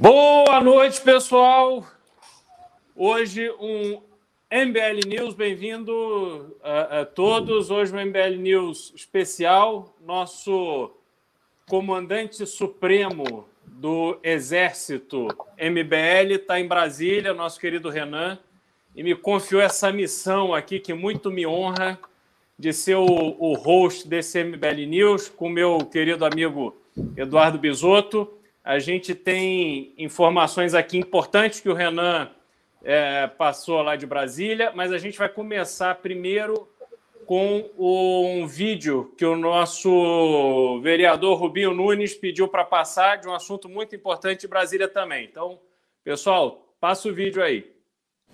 Boa noite, pessoal. Hoje um MBL News, bem-vindo a, a, todos. Hoje um MBL News especial. Nosso comandante supremo do Exército MBL está em Brasília, nosso querido Renan, e me confiou essa missão aqui que muito me honra de ser o, o host desse MBL News com meu querido amigo Eduardo Bisotto. A gente tem informações aqui importantes que o Renan é, passou lá de Brasília, mas a gente vai começar primeiro com um vídeo que o nosso vereador Rubinho Nunes pediu para passar de um assunto muito importante de Brasília também. Então, pessoal, passa o vídeo aí.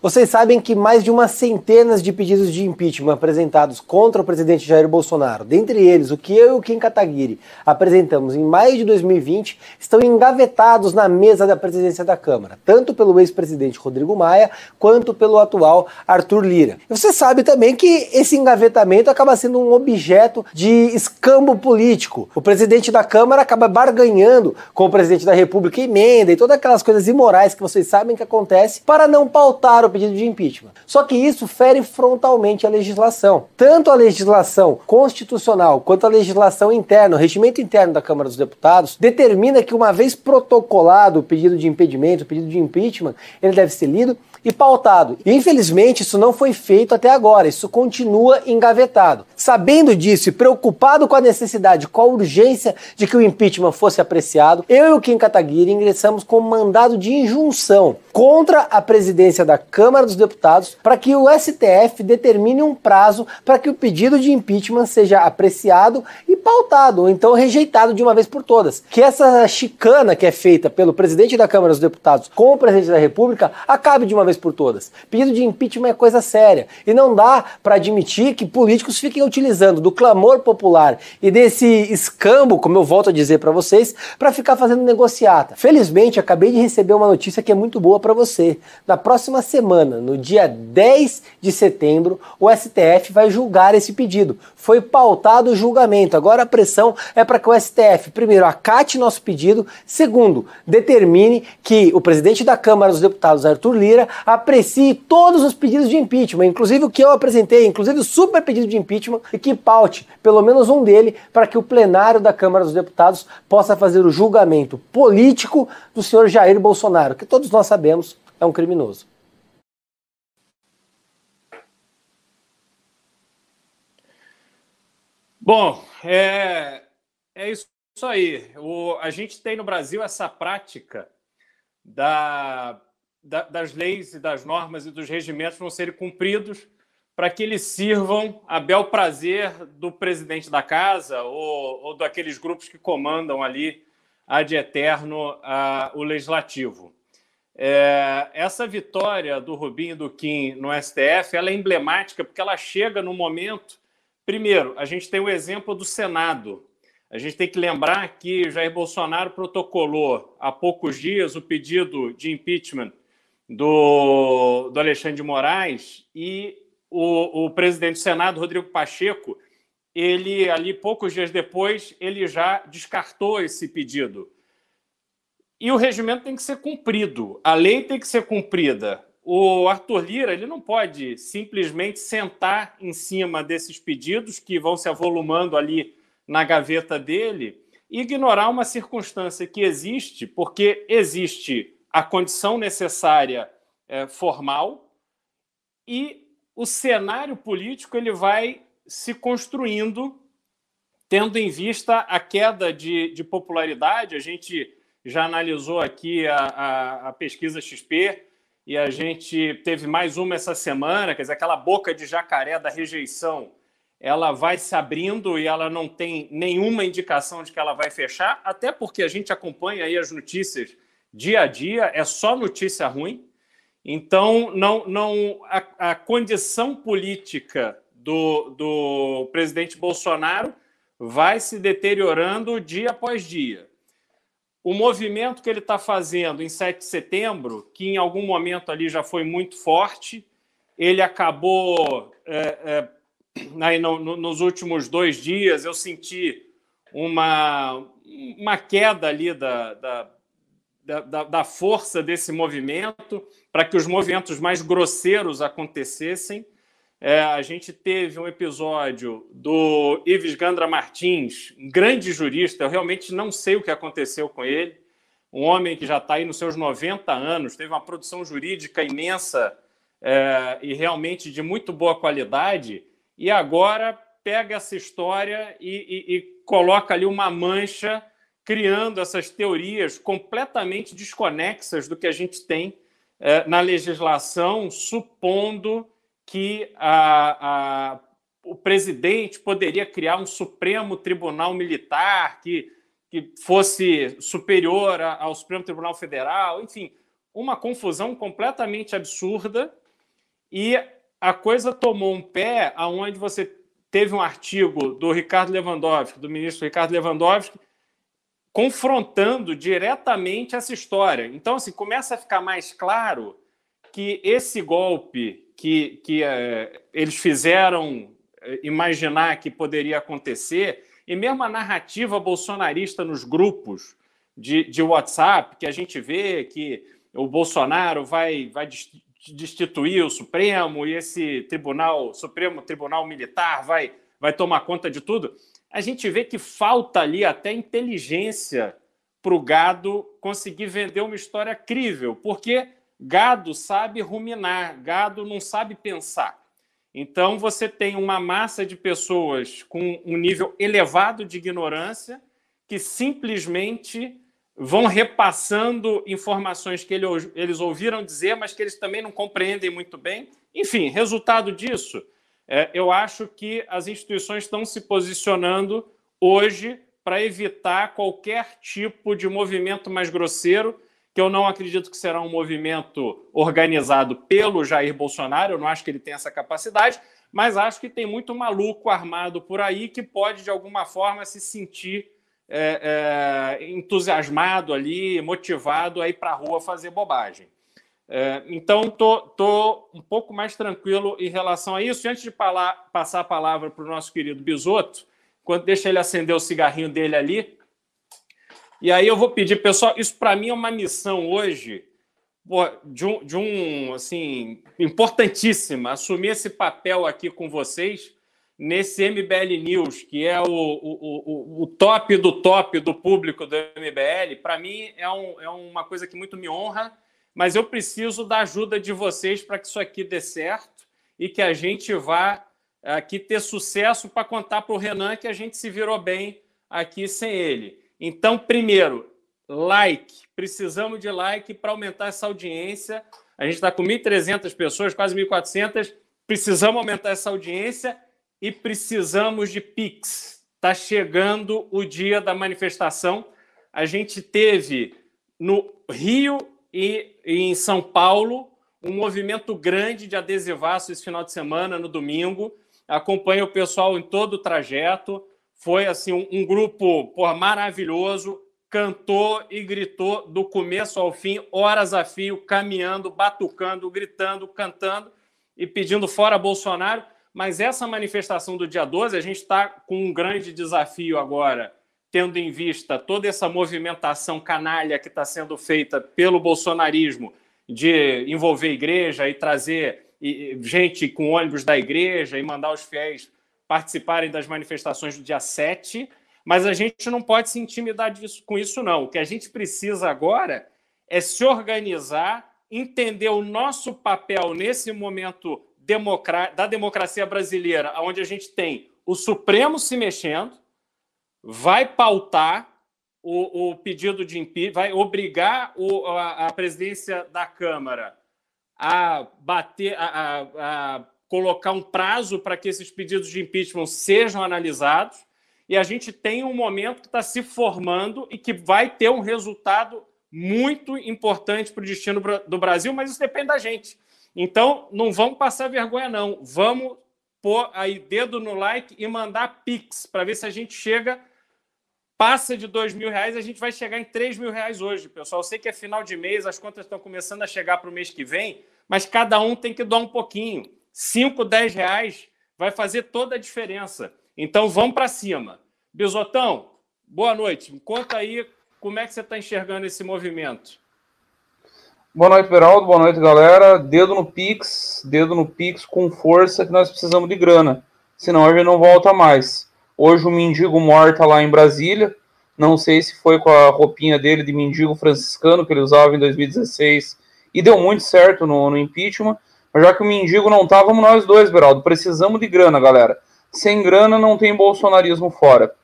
Vocês sabem que mais de umas centenas de pedidos de impeachment apresentados contra o presidente Jair Bolsonaro, dentre eles o que eu e o Kim Kataguiri apresentamos em maio de 2020, estão engavetados na mesa da presidência da Câmara, tanto pelo ex-presidente Rodrigo Maia quanto pelo atual Arthur Lira. E você sabe também que esse engavetamento acaba sendo um objeto de escambo político. O presidente da Câmara acaba barganhando com o presidente da República emenda e todas aquelas coisas imorais que vocês sabem que acontece para não pautar o pedido de impeachment. Só que isso fere frontalmente a legislação. Tanto a legislação constitucional quanto a legislação interna, o regimento interno da Câmara dos Deputados, determina que uma vez protocolado o pedido de impedimento, o pedido de impeachment, ele deve ser lido e pautado. Infelizmente, isso não foi feito até agora, isso continua engavetado. Sabendo disso e preocupado com a necessidade, com a urgência de que o impeachment fosse apreciado, eu e o Kim Kataguiri ingressamos com um mandado de injunção contra a presidência da Câmara dos Deputados para que o STF determine um prazo para que o pedido de impeachment seja apreciado e pautado, ou então rejeitado de uma vez por todas. Que essa chicana que é feita pelo presidente da Câmara dos Deputados com o presidente da República acabe de uma vez vez por todas. Pedido de impeachment é coisa séria e não dá para admitir que políticos fiquem utilizando do clamor popular e desse escambo, como eu volto a dizer para vocês, para ficar fazendo negociata. Felizmente, acabei de receber uma notícia que é muito boa para você. Na próxima semana, no dia 10 de setembro, o STF vai julgar esse pedido. Foi pautado o julgamento. Agora a pressão é para que o STF, primeiro, acate nosso pedido, segundo, determine que o presidente da Câmara dos Deputados, Arthur Lira, aprecie todos os pedidos de impeachment, inclusive o que eu apresentei, inclusive o super pedido de impeachment, e que paute pelo menos um dele para que o plenário da Câmara dos Deputados possa fazer o julgamento político do senhor Jair Bolsonaro, que todos nós sabemos é um criminoso. Bom, é, é isso aí. O, a gente tem no Brasil essa prática da da, das leis e das normas e dos regimentos vão ser cumpridos para que eles sirvam a bel prazer do presidente da casa ou, ou daqueles grupos que comandam ali ad eterno a, o legislativo. É, essa vitória do Rubinho e do Kim no STF ela é emblemática porque ela chega no momento. Primeiro, a gente tem o exemplo do Senado. A gente tem que lembrar que Jair Bolsonaro protocolou há poucos dias o pedido de impeachment do, do Alexandre de Moraes e o, o presidente do Senado, Rodrigo Pacheco, ele ali poucos dias depois ele já descartou esse pedido. E o regimento tem que ser cumprido, a lei tem que ser cumprida. O Arthur Lira ele não pode simplesmente sentar em cima desses pedidos que vão se avolumando ali na gaveta dele e ignorar uma circunstância que existe, porque existe a condição necessária é, formal e o cenário político ele vai se construindo tendo em vista a queda de, de popularidade. A gente já analisou aqui a, a, a, pesquisa XP e a gente teve mais uma essa semana, quer dizer, aquela boca de jacaré da rejeição, ela vai se abrindo e ela não tem nenhuma indicação de que ela vai fechar, até porque a gente acompanha aí as notícias dia a dia, é só notícia ruim. Então, não, não a, a condição política do, do presidente Bolsonaro vai se deteriorando dia após dia. O movimento que ele está fazendo em 7 de setembro, que em algum momento ali já foi muito forte, ele acabou. É, é, aí no, no, nos últimos dois dias, eu senti uma, uma queda ali da da, da, da força desse movimento, para que os movimentos mais grosseiros acontecessem. É, a gente teve um episódio do Ives Gandra Martins, um grande jurista, eu realmente não sei o que aconteceu com ele, um homem que já está aí nos seus 90 anos, teve uma produção jurídica imensa é, e realmente de muito boa qualidade, e agora pega essa história e, e, e coloca ali uma mancha, criando essas teorias completamente desconexas do que a gente tem é, na legislação, supondo que a, a, o presidente poderia criar um Supremo Tribunal Militar que, que fosse superior ao Supremo Tribunal Federal, enfim, uma confusão completamente absurda. E a coisa tomou um pé aonde você teve um artigo do Ricardo Lewandowski, do ministro Ricardo Lewandowski, confrontando diretamente essa história. Então, assim, começa a ficar mais claro que esse golpe que, que é, eles fizeram é, imaginar que poderia acontecer, e mesmo a narrativa bolsonarista nos grupos de, de WhatsApp, que a gente vê que o Bolsonaro vai, vai destituir o Supremo e esse Tribunal Supremo Tribunal Militar vai, vai tomar conta de tudo. A gente vê que falta ali até inteligência para o gado conseguir vender uma história crível, porque Gado sabe ruminar, gado não sabe pensar. Então, você tem uma massa de pessoas com um nível elevado de ignorância que simplesmente vão repassando informações que eles ouviram dizer, mas que eles também não compreendem muito bem. Enfim, resultado disso, é, eu acho que as instituições estão se posicionando hoje para evitar qualquer tipo de movimento mais grosseiro que eu não acredito que será um movimento organizado pelo Jair Bolsonaro, eu não acho que ele tem essa capacidade, mas acho que tem muito maluco armado por aí que pode, de alguma forma, se sentir é, é, entusiasmado ali, motivado a ir para a rua fazer bobagem. É, então, tô, tô, um pouco mais tranquilo em relação a isso. E antes de passar a palavra para o nosso querido Bisoto, quando deixa ele acender o cigarrinho dele ali, e aí eu vou pedir, pessoal, isso para mim é uma missão hoje de um, de um assim importantíssima, assumir esse papel aqui com vocês nesse MBL News, que é o, o, o, o top do top do público do MBL. Para mim é, um, é uma coisa que muito me honra, mas eu preciso da ajuda de vocês para que isso aqui dê certo e que a gente vá aqui ter sucesso para contar para o Renan que a gente se virou bem aqui sem ele. Então, primeiro, like. Precisamos de like para aumentar essa audiência. A gente está com 1.300 pessoas, quase 1.400. Precisamos aumentar essa audiência e precisamos de Pix. Está chegando o dia da manifestação. A gente teve no Rio e em São Paulo um movimento grande de adesivaço esse final de semana, no domingo. Acompanha o pessoal em todo o trajeto. Foi assim um, um grupo porra, maravilhoso, cantou e gritou do começo ao fim, horas a fio, caminhando, batucando, gritando, cantando e pedindo fora Bolsonaro. Mas essa manifestação do dia 12, a gente está com um grande desafio agora, tendo em vista toda essa movimentação canalha que está sendo feita pelo bolsonarismo de envolver igreja e trazer gente com ônibus da igreja e mandar os fiéis participarem das manifestações do dia 7, mas a gente não pode se intimidar disso, com isso, não. O que a gente precisa agora é se organizar, entender o nosso papel nesse momento da democracia brasileira, onde a gente tem o Supremo se mexendo, vai pautar o, o pedido de impeachment, vai obrigar o, a, a, presidência da Câmara a bater, a, a, a colocar um prazo para que esses pedidos de impeachment sejam analisados. E a gente tem um momento que está se formando e que vai ter um resultado muito importante para o destino do Brasil, mas isso depende da gente. Então, não vamos passar vergonha, não. Vamos pôr aí dedo no like e mandar Pix para ver se a gente chega, passa de dois mil reais, a gente vai chegar em três mil reais hoje, pessoal. Eu sei que é final de mês, as contas estão começando a chegar para o mês que vem, mas cada um tem que dar um pouquinho. 5, 10 reais vai fazer toda a diferença. Então vamos para cima. Bisotão, boa noite. Me conta aí como é que você está enxergando esse movimento. Boa noite, Beraldo. Boa noite, galera. Dedo no Pix, dedo no Pix com força que nós precisamos de grana. Senão gente não volta mais. Hoje o mendigo morta lá em Brasília. Não sei se foi com a roupinha dele de mendigo franciscano que ele usava em 2016 e deu muito certo no, no impeachment. Mas já que o mendigo não tá, vamos nós dois, Beraldo. Precisamos de grana, galera. Sem grana não tem bolsonarismo fora.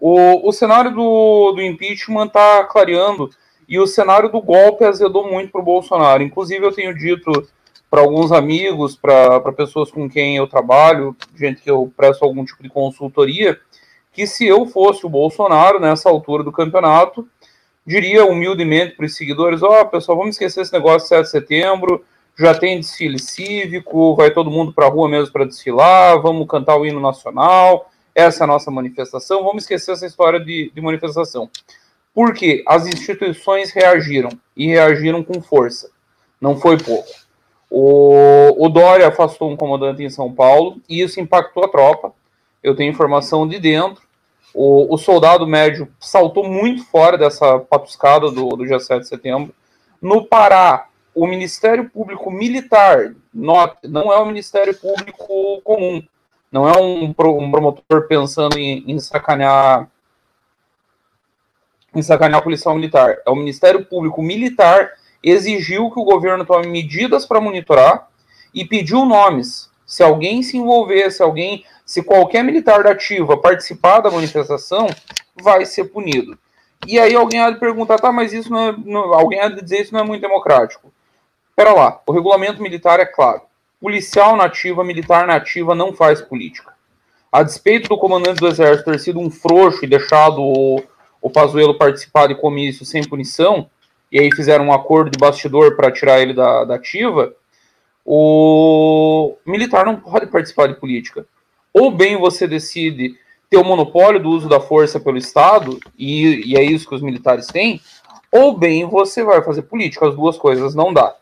O, o cenário do, do impeachment está clareando e o cenário do golpe azedou muito para o Bolsonaro. Inclusive, eu tenho dito para alguns amigos, para pessoas com quem eu trabalho, gente que eu presto algum tipo de consultoria, que se eu fosse o Bolsonaro nessa altura do campeonato, diria humildemente para os seguidores: Ó, oh, pessoal, vamos esquecer esse negócio de 7 de setembro, já tem desfile cívico, vai todo mundo para a rua mesmo para desfilar, vamos cantar o hino nacional, essa é a nossa manifestação, vamos esquecer essa história de, de manifestação. Porque as instituições reagiram e reagiram com força. Não foi pouco. O, o Dória afastou um comandante em São Paulo e isso impactou a tropa. Eu tenho informação de dentro. O, o soldado médio saltou muito fora dessa patuscada do, do dia 7 de setembro. No Pará, o Ministério Público Militar, não é o Ministério Público comum, não é um, promotor pensando em, em sacanear em sacanear o policial militar. É o Ministério Público Militar exigiu que o governo tome medidas para monitorar e pediu nomes. Se alguém se envolver, se alguém, se qualquer militar da ativa participar da manifestação, vai ser punido. E aí alguém há de perguntar, tá, mas isso não é, não, alguém há de dizer isso não é muito democrático. Pera lá, o regulamento militar é claro. Policial nativa, militar nativa não faz política. A despeito do comandante do exército ter sido um frouxo e deixado o, o Pazuello participar de comício sem punição, e aí fizeram um acordo de bastidor para tirar ele da, da ativa, o militar não pode participar de política. Ou bem você decide ter o monopólio do uso da força pelo Estado, e, e é isso que os militares têm, ou bem você vai fazer política. As duas coisas não dá.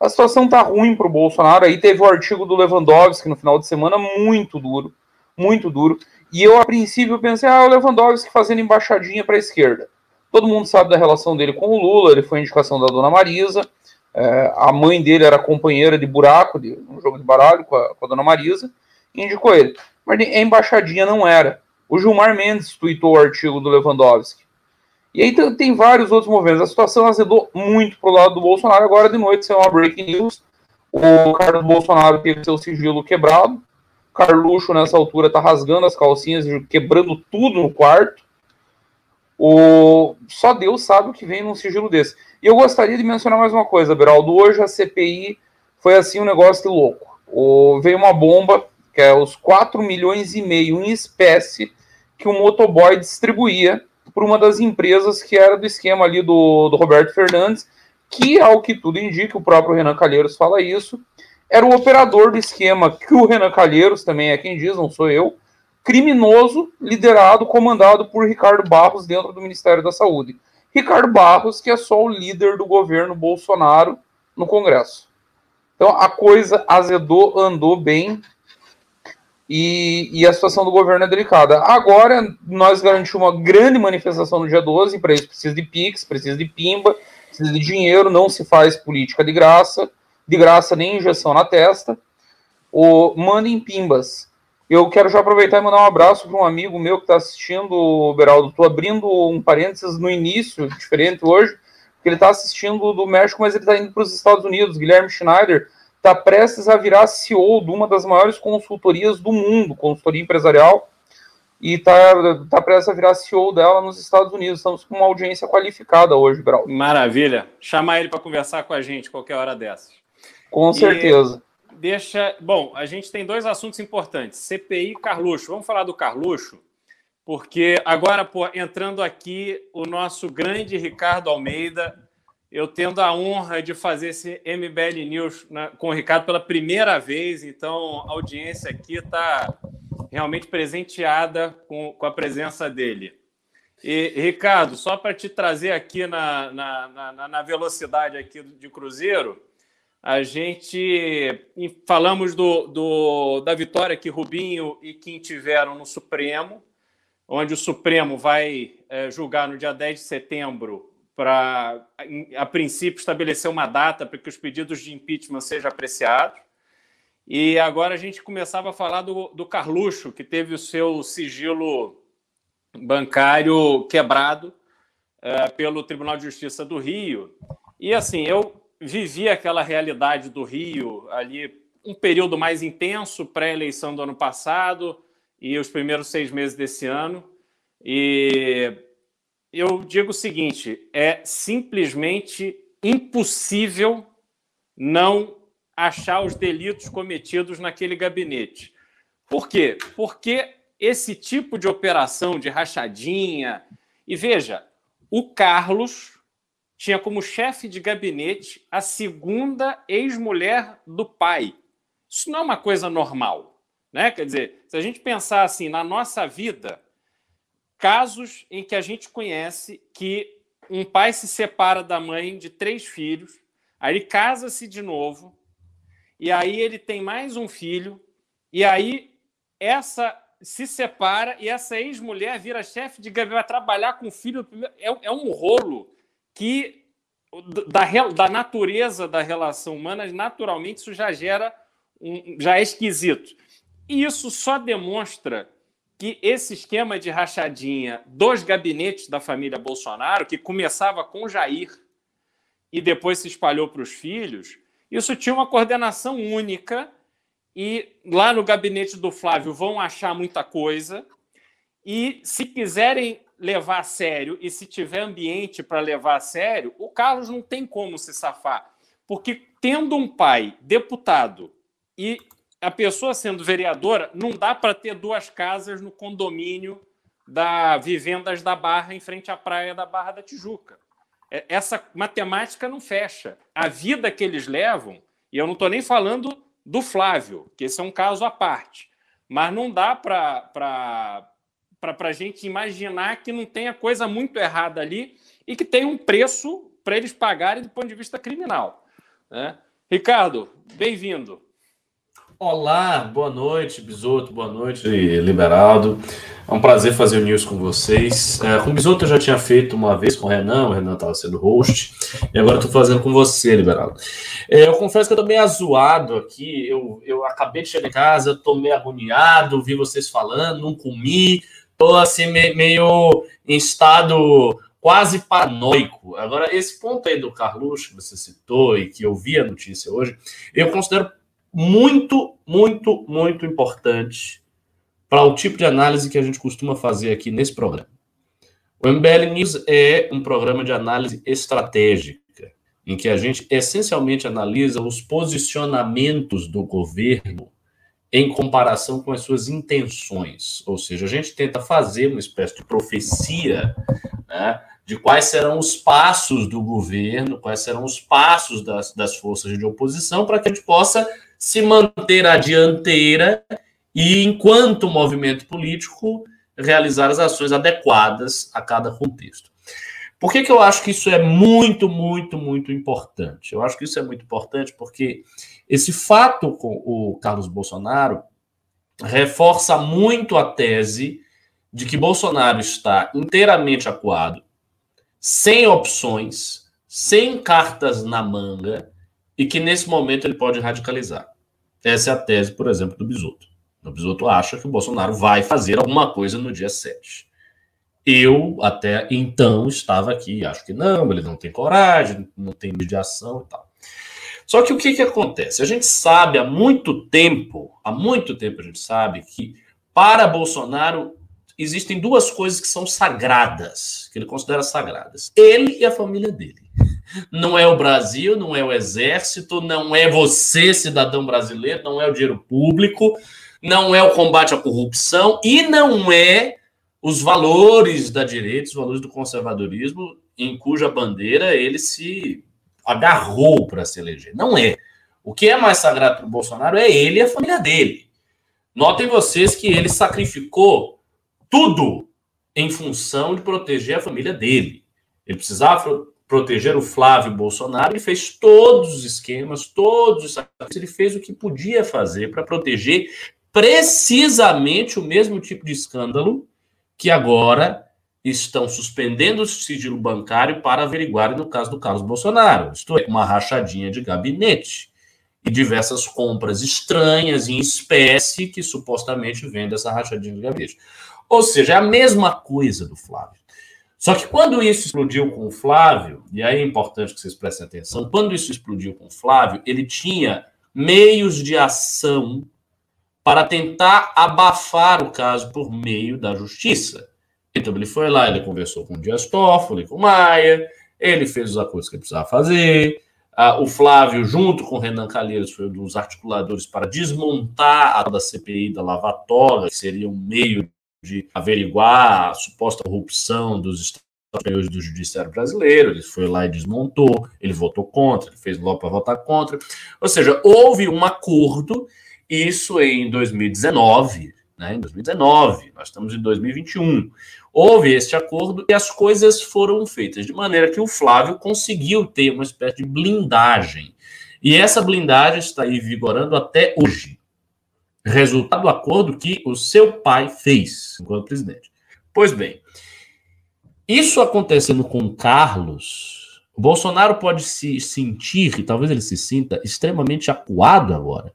A situação tá ruim para o Bolsonaro. Aí teve o artigo do Lewandowski no final de semana, muito duro, muito duro. E eu, a princípio, pensei, ah, o Lewandowski fazendo embaixadinha para a esquerda. Todo mundo sabe da relação dele com o Lula, ele foi indicação da dona Marisa. É, a mãe dele era companheira de buraco, de um jogo de baralho com a, com a dona Marisa, indicou ele. Mas a embaixadinha não era. O Gilmar Mendes tweetou o artigo do Lewandowski. E aí tem, vários outros movimentos. A situação azedou muito pro lado do Bolsonaro. Agora de noite saiu uma breaking news. O Carlos Bolsonaro teve seu sigilo quebrado. Carluxo, nessa altura, tá rasgando as calcinhas, quebrando tudo no quarto. O... Só Deus sabe o que vem num sigilo desse. E eu gostaria de mencionar mais uma coisa, Beraldo. Hoje a CPI foi assim um negócio de louco. O... Veio uma bomba, que é os 4 milhões e meio em espécie que o motoboy distribuía por uma das empresas que era do esquema ali do, do Roberto Fernandes, que, ao que tudo indica, o próprio Renan Calheiros fala isso, era o operador do esquema que o Renan Calheiros, também é quem diz, não sou eu, criminoso, liderado, comandado por Ricardo Barros dentro do Ministério da Saúde. Ricardo Barros, que é só o líder do governo Bolsonaro no Congresso. Então a coisa azedou, andou bem e, e, a situação do governo é delicada. Agora, nós garantimos uma grande manifestação no dia 12, para isso precisa de PIX, precisa de PIMBA, precisa de dinheiro, não se faz política de graça, de graça nem injeção na testa. O, mandem PIMBAs. Eu quero já aproveitar e mandar um abraço para um amigo meu que está assistindo, Beraldo. Estou abrindo um parênteses no início, diferente hoje, porque ele está assistindo do México, mas ele está indo para os Estados Unidos. Guilherme Schneider está prestes a virar CEO de uma das maiores consultorias do mundo, consultoria empresarial, e está tá prestes a virar CEO dela nos Estados Unidos. Estamos com uma audiência qualificada hoje, Beraldo. Maravilha. Chamar ele para conversar com a gente qualquer hora dessas. Com certeza deixa. Bom, a gente tem dois assuntos importantes: CPI e Carluxo. Vamos falar do Carluxo, porque agora, pô, entrando aqui, o nosso grande Ricardo Almeida. Eu tendo a honra de fazer esse MBL News né, com o Ricardo pela primeira vez, então a audiência aqui está realmente presenteada com, com a presença dele. E, Ricardo, só para te trazer aqui na, na, na, na velocidade aqui de Cruzeiro, a gente falamos do, do, da vitória que Rubinho e Kim tiveram no Supremo, onde o Supremo vai é, julgar no dia 10 de setembro para, a princípio, estabelecer uma data para que os pedidos de impeachment sejam apreciados. E agora a gente começava a falar do, do Carluxo, que teve o seu sigilo bancário quebrado uh, pelo Tribunal de Justiça do Rio. E assim, eu vivi aquela realidade do Rio ali, um período mais intenso, pré-eleição do ano passado e os primeiros seis meses desse ano. E eu digo o seguinte: é simplesmente impossível não achar os delitos cometidos naquele gabinete. Por quê? Porque esse tipo de operação de rachadinha. E veja, o Carlos tinha como chefe de gabinete a segunda ex-mulher do pai. Isso não é uma coisa normal. Né? Quer dizer, se a gente pensar assim na nossa vida, casos em que a gente conhece que um pai se separa da mãe de três filhos, aí ele casa-se de novo, e aí ele tem mais um filho, e aí essa se separa e essa ex-mulher vira chefe de gabinete, vai trabalhar com o filho. É, é um rolo que, da, da natureza da relação humana, naturalmente isso já gera, um, já é esquisito. E isso só demonstra que esse esquema de rachadinha dos gabinetes da família Bolsonaro, que começava com Jair e depois se espalhou para os filhos, isso tinha uma coordenação única e lá no gabinete do Flávio vão achar muita coisa. E se quiserem levar a sério e se tiver ambiente para levar a sério, o Carlos não tem como se safar. Porque tendo um pai deputado e a pessoa sendo vereadora, não dá para ter duas casas no condomínio da Vivendas da Barra em frente à praia da Barra da Tijuca. É, essa matemática não fecha. A vida que eles levam, e eu não estou nem falando do Flávio, que esse é um caso à parte, mas não dá para a gente imaginar que não tenha coisa muito errada ali e que tem um preço para eles pagarem do ponto de vista criminal. Né? Ricardo, bem-vindo. Olá, boa noite, Bisoto, boa noite, Liberaldo. É um prazer fazer o news com vocês. É, com o Bisoto eu já tinha feito uma vez com o Renan, o Renan estava sendo host, e agora estou fazendo com você, Liberaldo. É, eu confesso que eu estou meio azuado aqui, eu, eu acabei de chegar em casa, estou meio agoniado, vi vocês falando, não comi, estou assim meio em estado quase paranoico. Agora, esse ponto aí do Carluxo que você citou e que eu vi a notícia hoje, eu considero muito, muito, muito importante para o tipo de análise que a gente costuma fazer aqui nesse programa. O MBL News é um programa de análise estratégica, em que a gente essencialmente analisa os posicionamentos do governo em comparação com as suas intenções. Ou seja, a gente tenta fazer uma espécie de profecia né, de quais serão os passos do governo, quais serão os passos das, das forças de oposição, para que a gente possa se manter à dianteira e, enquanto movimento político, realizar as ações adequadas a cada contexto. Por que, que eu acho que isso é muito, muito, muito importante? Eu acho que isso é muito importante porque esse fato com o Carlos Bolsonaro reforça muito a tese de que Bolsonaro está inteiramente acuado, sem opções, sem cartas na manga, e que nesse momento ele pode radicalizar. Essa é a tese, por exemplo, do Bisoto. O Bisoto acha que o Bolsonaro vai fazer alguma coisa no dia 7. Eu, até então, estava aqui, acho que não, ele não tem coragem, não tem mediação e tal. Só que o que, que acontece? A gente sabe há muito tempo, há muito tempo a gente sabe que para Bolsonaro existem duas coisas que são sagradas, que ele considera sagradas: ele e a família dele. Não é o Brasil, não é o exército, não é você, cidadão brasileiro, não é o dinheiro público, não é o combate à corrupção e não é os valores da direita, os valores do conservadorismo, em cuja bandeira ele se agarrou para se eleger. Não é. O que é mais sagrado para o Bolsonaro é ele e a família dele. Notem vocês que ele sacrificou tudo em função de proteger a família dele. Ele precisava proteger o Flávio Bolsonaro, ele fez todos os esquemas, todos os sacrifícios, ele fez o que podia fazer para proteger precisamente o mesmo tipo de escândalo que agora estão suspendendo o sigilo bancário para averiguar no caso do Carlos Bolsonaro, isto é, uma rachadinha de gabinete e diversas compras estranhas em espécie que supostamente vem dessa rachadinha de gabinete. Ou seja, é a mesma coisa do Flávio. Só que quando isso explodiu com o Flávio, e aí é importante que vocês prestem atenção, quando isso explodiu com o Flávio, ele tinha meios de ação para tentar abafar o caso por meio da justiça. Então ele foi lá, ele conversou com o Dias Toffoli, com o Maia, ele fez os acordos que ele precisava fazer. Ah, o Flávio, junto com o Renan Calheiros, foi um dos articuladores para desmontar a da CPI da lavatória, que seria um meio de averiguar a suposta corrupção dos Estados do Judiciário Brasileiro. Ele foi lá e desmontou, ele votou contra, ele fez logo para votar contra. Ou seja, houve um acordo, isso em 2019, né, em 2019, nós estamos em 2021. Houve este acordo e as coisas foram feitas de maneira que o Flávio conseguiu ter uma espécie de blindagem. E essa blindagem está aí vigorando até hoje. Resultado do acordo que o seu pai fez enquanto presidente. Pois bem, isso acontecendo com Carlos, Bolsonaro pode se sentir, e talvez ele se sinta, extremamente acuado agora.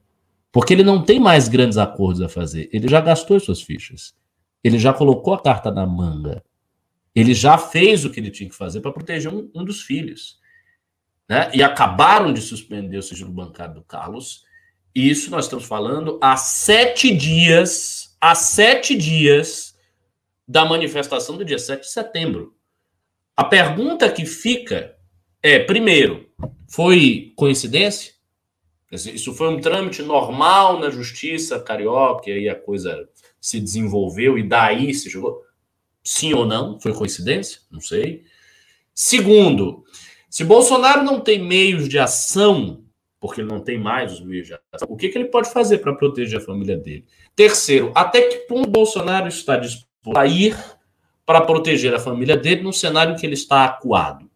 Porque ele não tem mais grandes acordos a fazer. Ele já gastou as suas fichas. Ele já colocou a carta na manga. Ele já fez o que ele tinha que fazer para proteger um, um, dos filhos. Né? E acabaram de suspender o sigilo bancário do Carlos. Isso nós estamos falando há sete dias, há sete dias da manifestação do dia 7 de setembro. A pergunta que fica é, primeiro, foi coincidência? Isso foi um trâmite normal na justiça carioca, e aí a coisa se desenvolveu e daí se jogou? Sim ou não? Foi coincidência? Não sei. Segundo, se Bolsonaro não tem meios de ação, porque ele não tem mais os meios de ação, o que, que ele pode fazer para proteger a família dele? Terceiro, até que ponto Bolsonaro está disposto a ir para proteger a família dele num cenário que ele está acuado?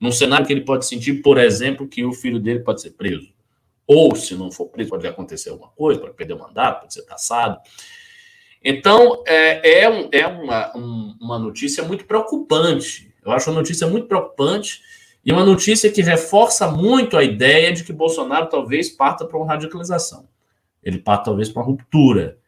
Num cenário que ele pode sentir, por exemplo, que o filho dele pode ser preso. Ou, se não for preso, pode acontecer alguma coisa, pode perder o mandato, pode ser caçado. Então, é, é, um, é uma, um, uma notícia muito preocupante. Eu acho uma notícia muito preocupante e uma notícia que reforça muito a ideia de que Bolsonaro talvez parta para uma radicalização. Ele parta talvez para uma ruptura.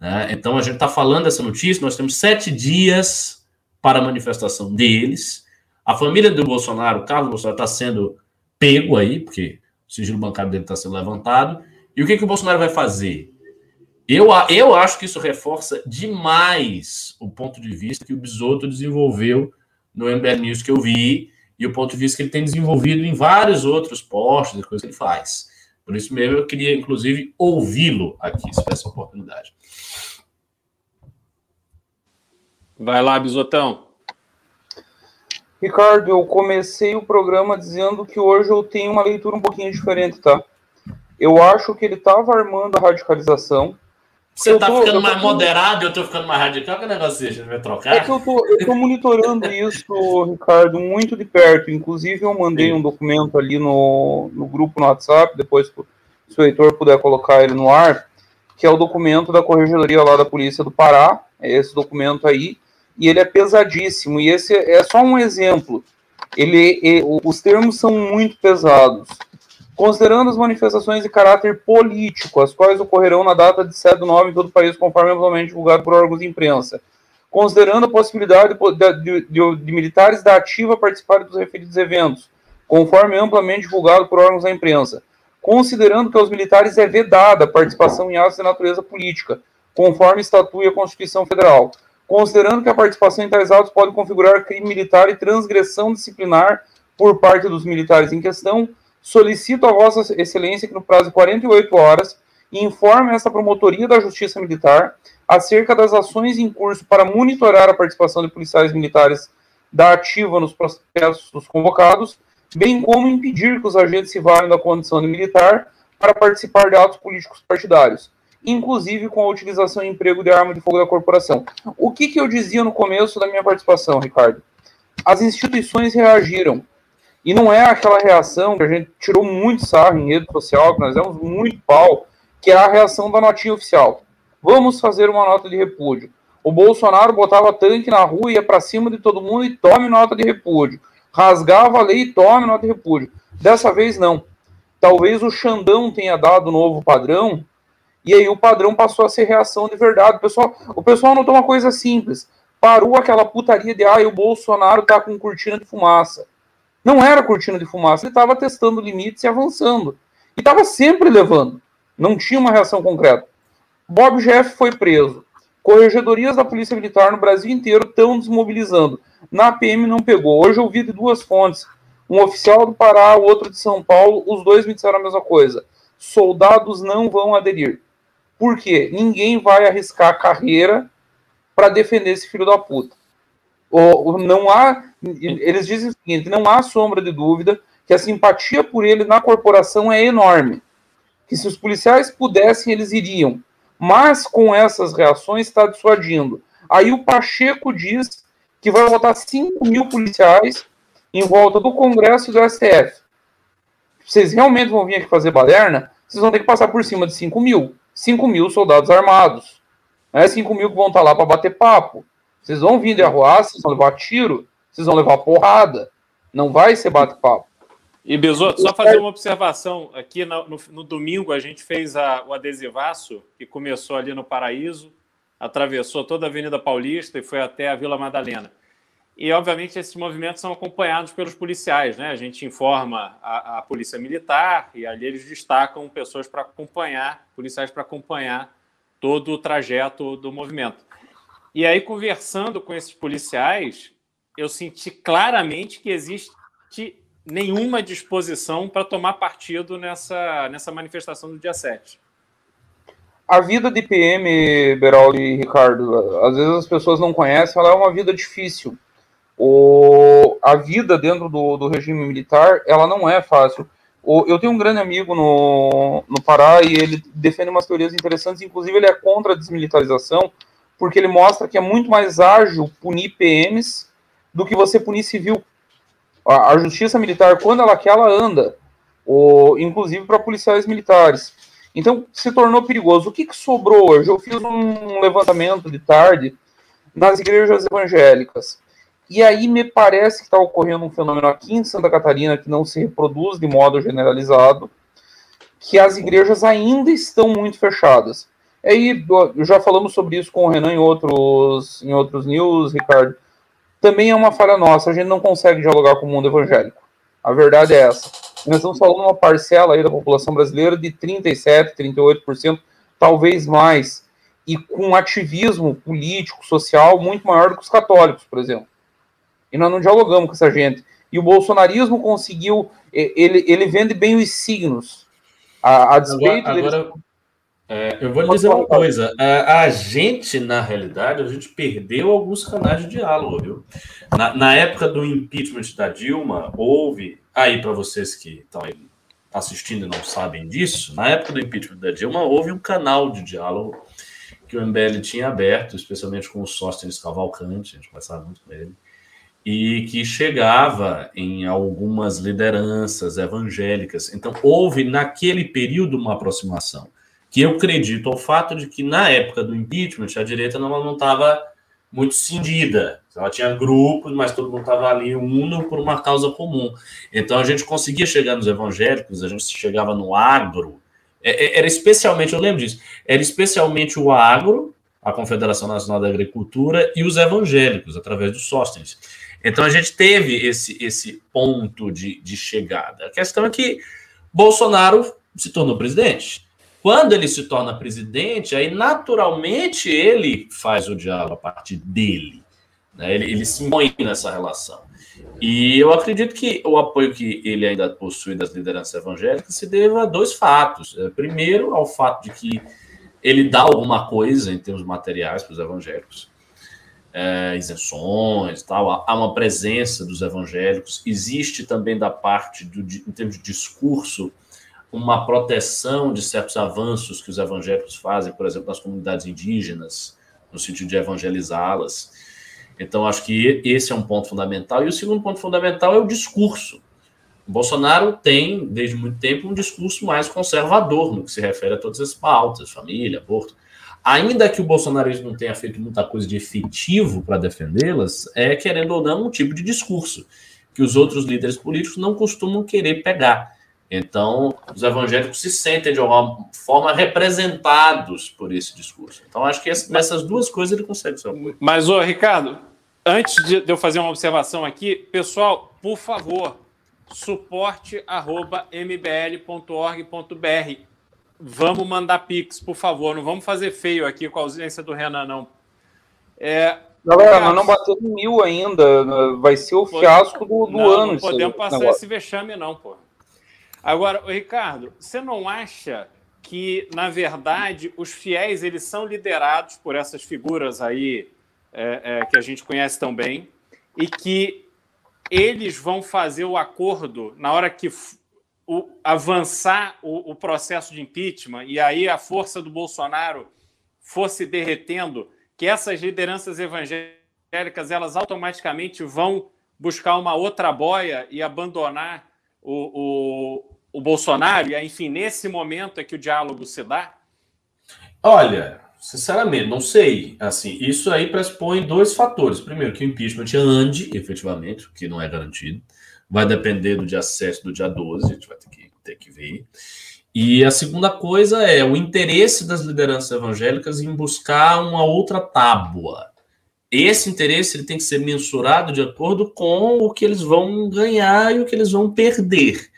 Né? Então, a gente está falando dessa notícia, nós temos sete dias para a manifestação deles. A família do Bolsonaro, Carlos Bolsonaro, está sendo pego aí, porque o sigilo bancário dele está sendo levantado. E o que, que o Bolsonaro vai fazer? Eu, eu acho que isso reforça demais o ponto de vista que o Bisotto desenvolveu no MBL News que eu vi e o ponto de vista que ele tem desenvolvido em vários outros postos e coisas que ele faz. Por isso mesmo eu queria, inclusive, ouvi-lo aqui, se tivesse oportunidade. Vai lá, Bisotão. Ricardo, eu comecei o programa dizendo que hoje eu tenho uma leitura um pouquinho diferente, tá? Eu acho que ele estava armando a radicalização, você tá tô, ficando mais tô... moderado e eu tô ficando mais radical, que negócio é esse? A gente vai trocar? É que eu tô, eu tô monitorando isso, Ricardo, muito de perto. Inclusive, eu mandei Sim. um documento ali no, no grupo no WhatsApp, depois, se o Heitor puder colocar ele no ar, que é o documento da Corregedoria lá da Polícia do Pará, é esse documento aí, e ele é pesadíssimo, e esse é só um exemplo. Ele, ele os termos são muito pesados considerando as manifestações de caráter político, as quais ocorrerão na data de 7 do 9 em todo o país, conforme amplamente divulgado por órgãos de imprensa, considerando a possibilidade de, de, de, de militares da ativa participarem dos referidos eventos, conforme amplamente divulgado por órgãos da imprensa, considerando que aos militares é vedada a participação em atos de natureza política, conforme estatui a Constituição Federal, considerando que a participação em tais atos pode configurar crime militar e transgressão disciplinar por parte dos militares em questão, solicito a Vossa Excelência que no prazo de 48 horas informe essa promotoria da Justiça Militar acerca das ações em curso para monitorar a participação de policiais militares da ativa nos processos convocados, bem como impedir que os agentes se valham da condição de militar para participar de atos políticos partidários, inclusive com a utilização e emprego de arma de fogo da corporação. O que, que eu dizia no começo da minha participação, Ricardo? As instituições reagiram e não é aquela reação que a gente tirou muito sarro em rede social, que nós demos muito pau, que é a reação da notinha oficial. Vamos fazer uma nota de repúdio. O Bolsonaro botava tanque na rua, ia para cima de todo mundo e tome nota de repúdio. Rasgava a lei e tome nota de repúdio. Dessa vez não. Talvez o Xandão tenha dado novo padrão e aí o padrão passou a ser reação de verdade. O pessoal, o pessoal notou uma coisa simples. Parou aquela putaria de ah, o Bolsonaro tá com cortina de fumaça. Não era cortina de fumaça, ele estava testando limites e avançando. E estava sempre levando. Não tinha uma reação concreta. Bob Jeff foi preso. Corregedorias da Polícia Militar no Brasil inteiro estão desmobilizando. Na PM não pegou. Hoje eu ouvi de duas fontes. Um oficial do Pará, outro de São Paulo. Os dois me disseram a mesma coisa. Soldados não vão aderir. Por quê? Ninguém vai arriscar a carreira para defender esse filho da puta. Não há, eles dizem o seguinte: não há sombra de dúvida que a simpatia por ele na corporação é enorme. Que se os policiais pudessem, eles iriam. Mas com essas reações está dissuadindo. Aí o Pacheco diz que vai botar 5 mil policiais em volta do Congresso e do STF. Vocês realmente vão vir aqui fazer baderna? Vocês vão ter que passar por cima de 5 mil. 5 mil soldados armados. Não é 5 mil que vão estar lá para bater papo. Vocês vão vir de arruaça, vocês vão levar tiro, vocês vão levar porrada. Não vai ser bate-papo. E Besoto, só fazer uma observação. Aqui no, no, no domingo a gente fez a, o adesivaço, que começou ali no Paraíso, atravessou toda a Avenida Paulista e foi até a Vila Madalena. E, obviamente, esses movimentos são acompanhados pelos policiais, né? A gente informa a, a Polícia Militar e ali eles destacam pessoas para acompanhar, policiais para acompanhar todo o trajeto do movimento. E aí, conversando com esses policiais, eu senti claramente que existe nenhuma disposição para tomar partido nessa, nessa manifestação do dia 7. A vida de PM, Beraldi e Ricardo, às vezes as pessoas não conhecem, ela é uma vida difícil o, a vida dentro do, do regime militar, ela não é fácil. O, eu tenho um grande amigo no, no Pará e ele defende umas teorias interessantes, inclusive ele é contra a desmilitarização, porque ele mostra que é muito mais ágil punir PMs do que você punir civil. A, a justiça militar, quando ela quer, ela anda, o, inclusive para policiais militares. Então, se tornou perigoso. O que, que sobrou hoje? Eu fiz um levantamento de tarde nas igrejas evangélicas. E aí me parece que está ocorrendo um fenômeno aqui em Santa Catarina que não se reproduz de modo generalizado, que as igrejas ainda estão muito fechadas. E aí, já falamos sobre isso com o Renan em outros, em outros news, Ricardo. Também é uma falha nossa, a gente não consegue dialogar com o mundo evangélico. A verdade é essa. Nós estamos falando de uma parcela aí da população brasileira de 37%, 38%, talvez mais, e com ativismo político, social muito maior do que os católicos, por exemplo e nós não dialogamos com essa gente. E o bolsonarismo conseguiu, ele, ele vende bem os signos. A, a despeito agora, deles... é, eu vou lhe dizer uma coisa: a, a, gente, na realidade, a gente perdeu alguns canais de diálogo, viu? Na, na época do impeachment da Dilma, houve, aí para vocês que estão assistindo e não sabem disso, na época do impeachment da Dilma, houve um canal de diálogo que o MBL tinha aberto, especialmente com o Sóstenes Cavalcante, a gente conversava muito com ele e que chegava em algumas lideranças evangélicas. Então, houve naquele período uma aproximação, que eu acredito ao fato de que na época do impeachment a direita não estava muito cindida. Ela tinha grupos, mas todo mundo estava ali uno por uma causa comum. Então a gente conseguia chegar nos evangélicos, a gente chegava no agro. É, é, era especialmente, eu lembro disso, era especialmente o agro, a Confederação Nacional da Agricultura e os evangélicos, através do Sóstenes. Então a gente teve esse, esse ponto de, de chegada. A questão é que Bolsonaro se tornou presidente. Quando ele se torna presidente, aí naturalmente ele faz o diálogo a partir dele. Né? Ele, ele se impõe nessa relação. E eu acredito que o apoio que ele ainda possui das lideranças evangélicas se deva a dois fatos. É, primeiro, ao fato de que ele dá alguma coisa em termos materiais para os evangélicos é, isenções, tal. Há uma presença dos evangélicos. Existe também da parte do, em termos de discurso uma proteção de certos avanços que os evangélicos fazem, por exemplo, nas comunidades indígenas, no sentido de evangelizá-las. Então, acho que esse é um ponto fundamental. E o segundo ponto fundamental é o discurso. O Bolsonaro tem, desde muito tempo, um discurso mais conservador no que se refere a todas as pautas, família, aborto. ainda que o bolsonarismo não tenha feito muita coisa de efetivo para defendê-las, é, querendo ou não, um tipo de discurso que os outros líderes políticos não costumam querer pegar. Então, os evangélicos se sentem, de alguma forma, representados por esse discurso. Então, acho que essas duas coisas ele consegue ser. Mas, ô, Ricardo, antes de eu fazer uma observação aqui, pessoal, por favor, suporte.mbl.org.br. Vamos mandar Pix, por favor. Não vamos fazer feio aqui com a ausência do Renan, não. É, Galera, nós não batemos mil ainda. Vai ser o fiasco do, do não, ano. Não podemos passar negócio. esse vexame, não, pô. Agora, Ricardo, você não acha que, na verdade, os fiéis eles são liderados por essas figuras aí é, é, que a gente conhece tão bem e que eles vão fazer o acordo na hora que o, avançar o, o processo de impeachment e aí a força do Bolsonaro fosse derretendo, que essas lideranças evangélicas elas automaticamente vão buscar uma outra boia e abandonar o, o, Bolsonaro? E, enfim, nesse momento é que o diálogo se dá? Olha, sinceramente, não sei. Assim, isso aí pressupõe dois fatores. Primeiro, que o impeachment ande, efetivamente, o que não é garantido. Vai depender do dia 7 do dia 12, a gente vai ter que, ter que ver. E a segunda coisa é o interesse das lideranças evangélicas em buscar uma outra tábua. Esse interesse ele tem que ser mensurado de acordo com o que eles vão ganhar e o que eles vão perder.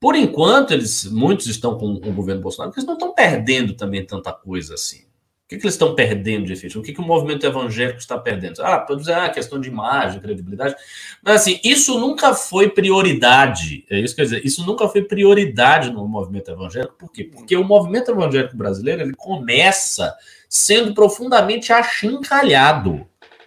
Por enquanto, eles muitos estão com o governo Bolsonaro, porque eles não estão perdendo também tanta coisa assim. O que, que eles estão perdendo de efeito? O que, que o movimento evangélico está perdendo? Ah, pode dizer, ah, questão de imagem, credibilidade. Mas, assim, isso nunca foi prioridade. É isso que quer dizer, isso nunca foi prioridade no movimento evangélico. Por quê? Porque o movimento evangélico brasileiro ele começa sendo profundamente achincalhado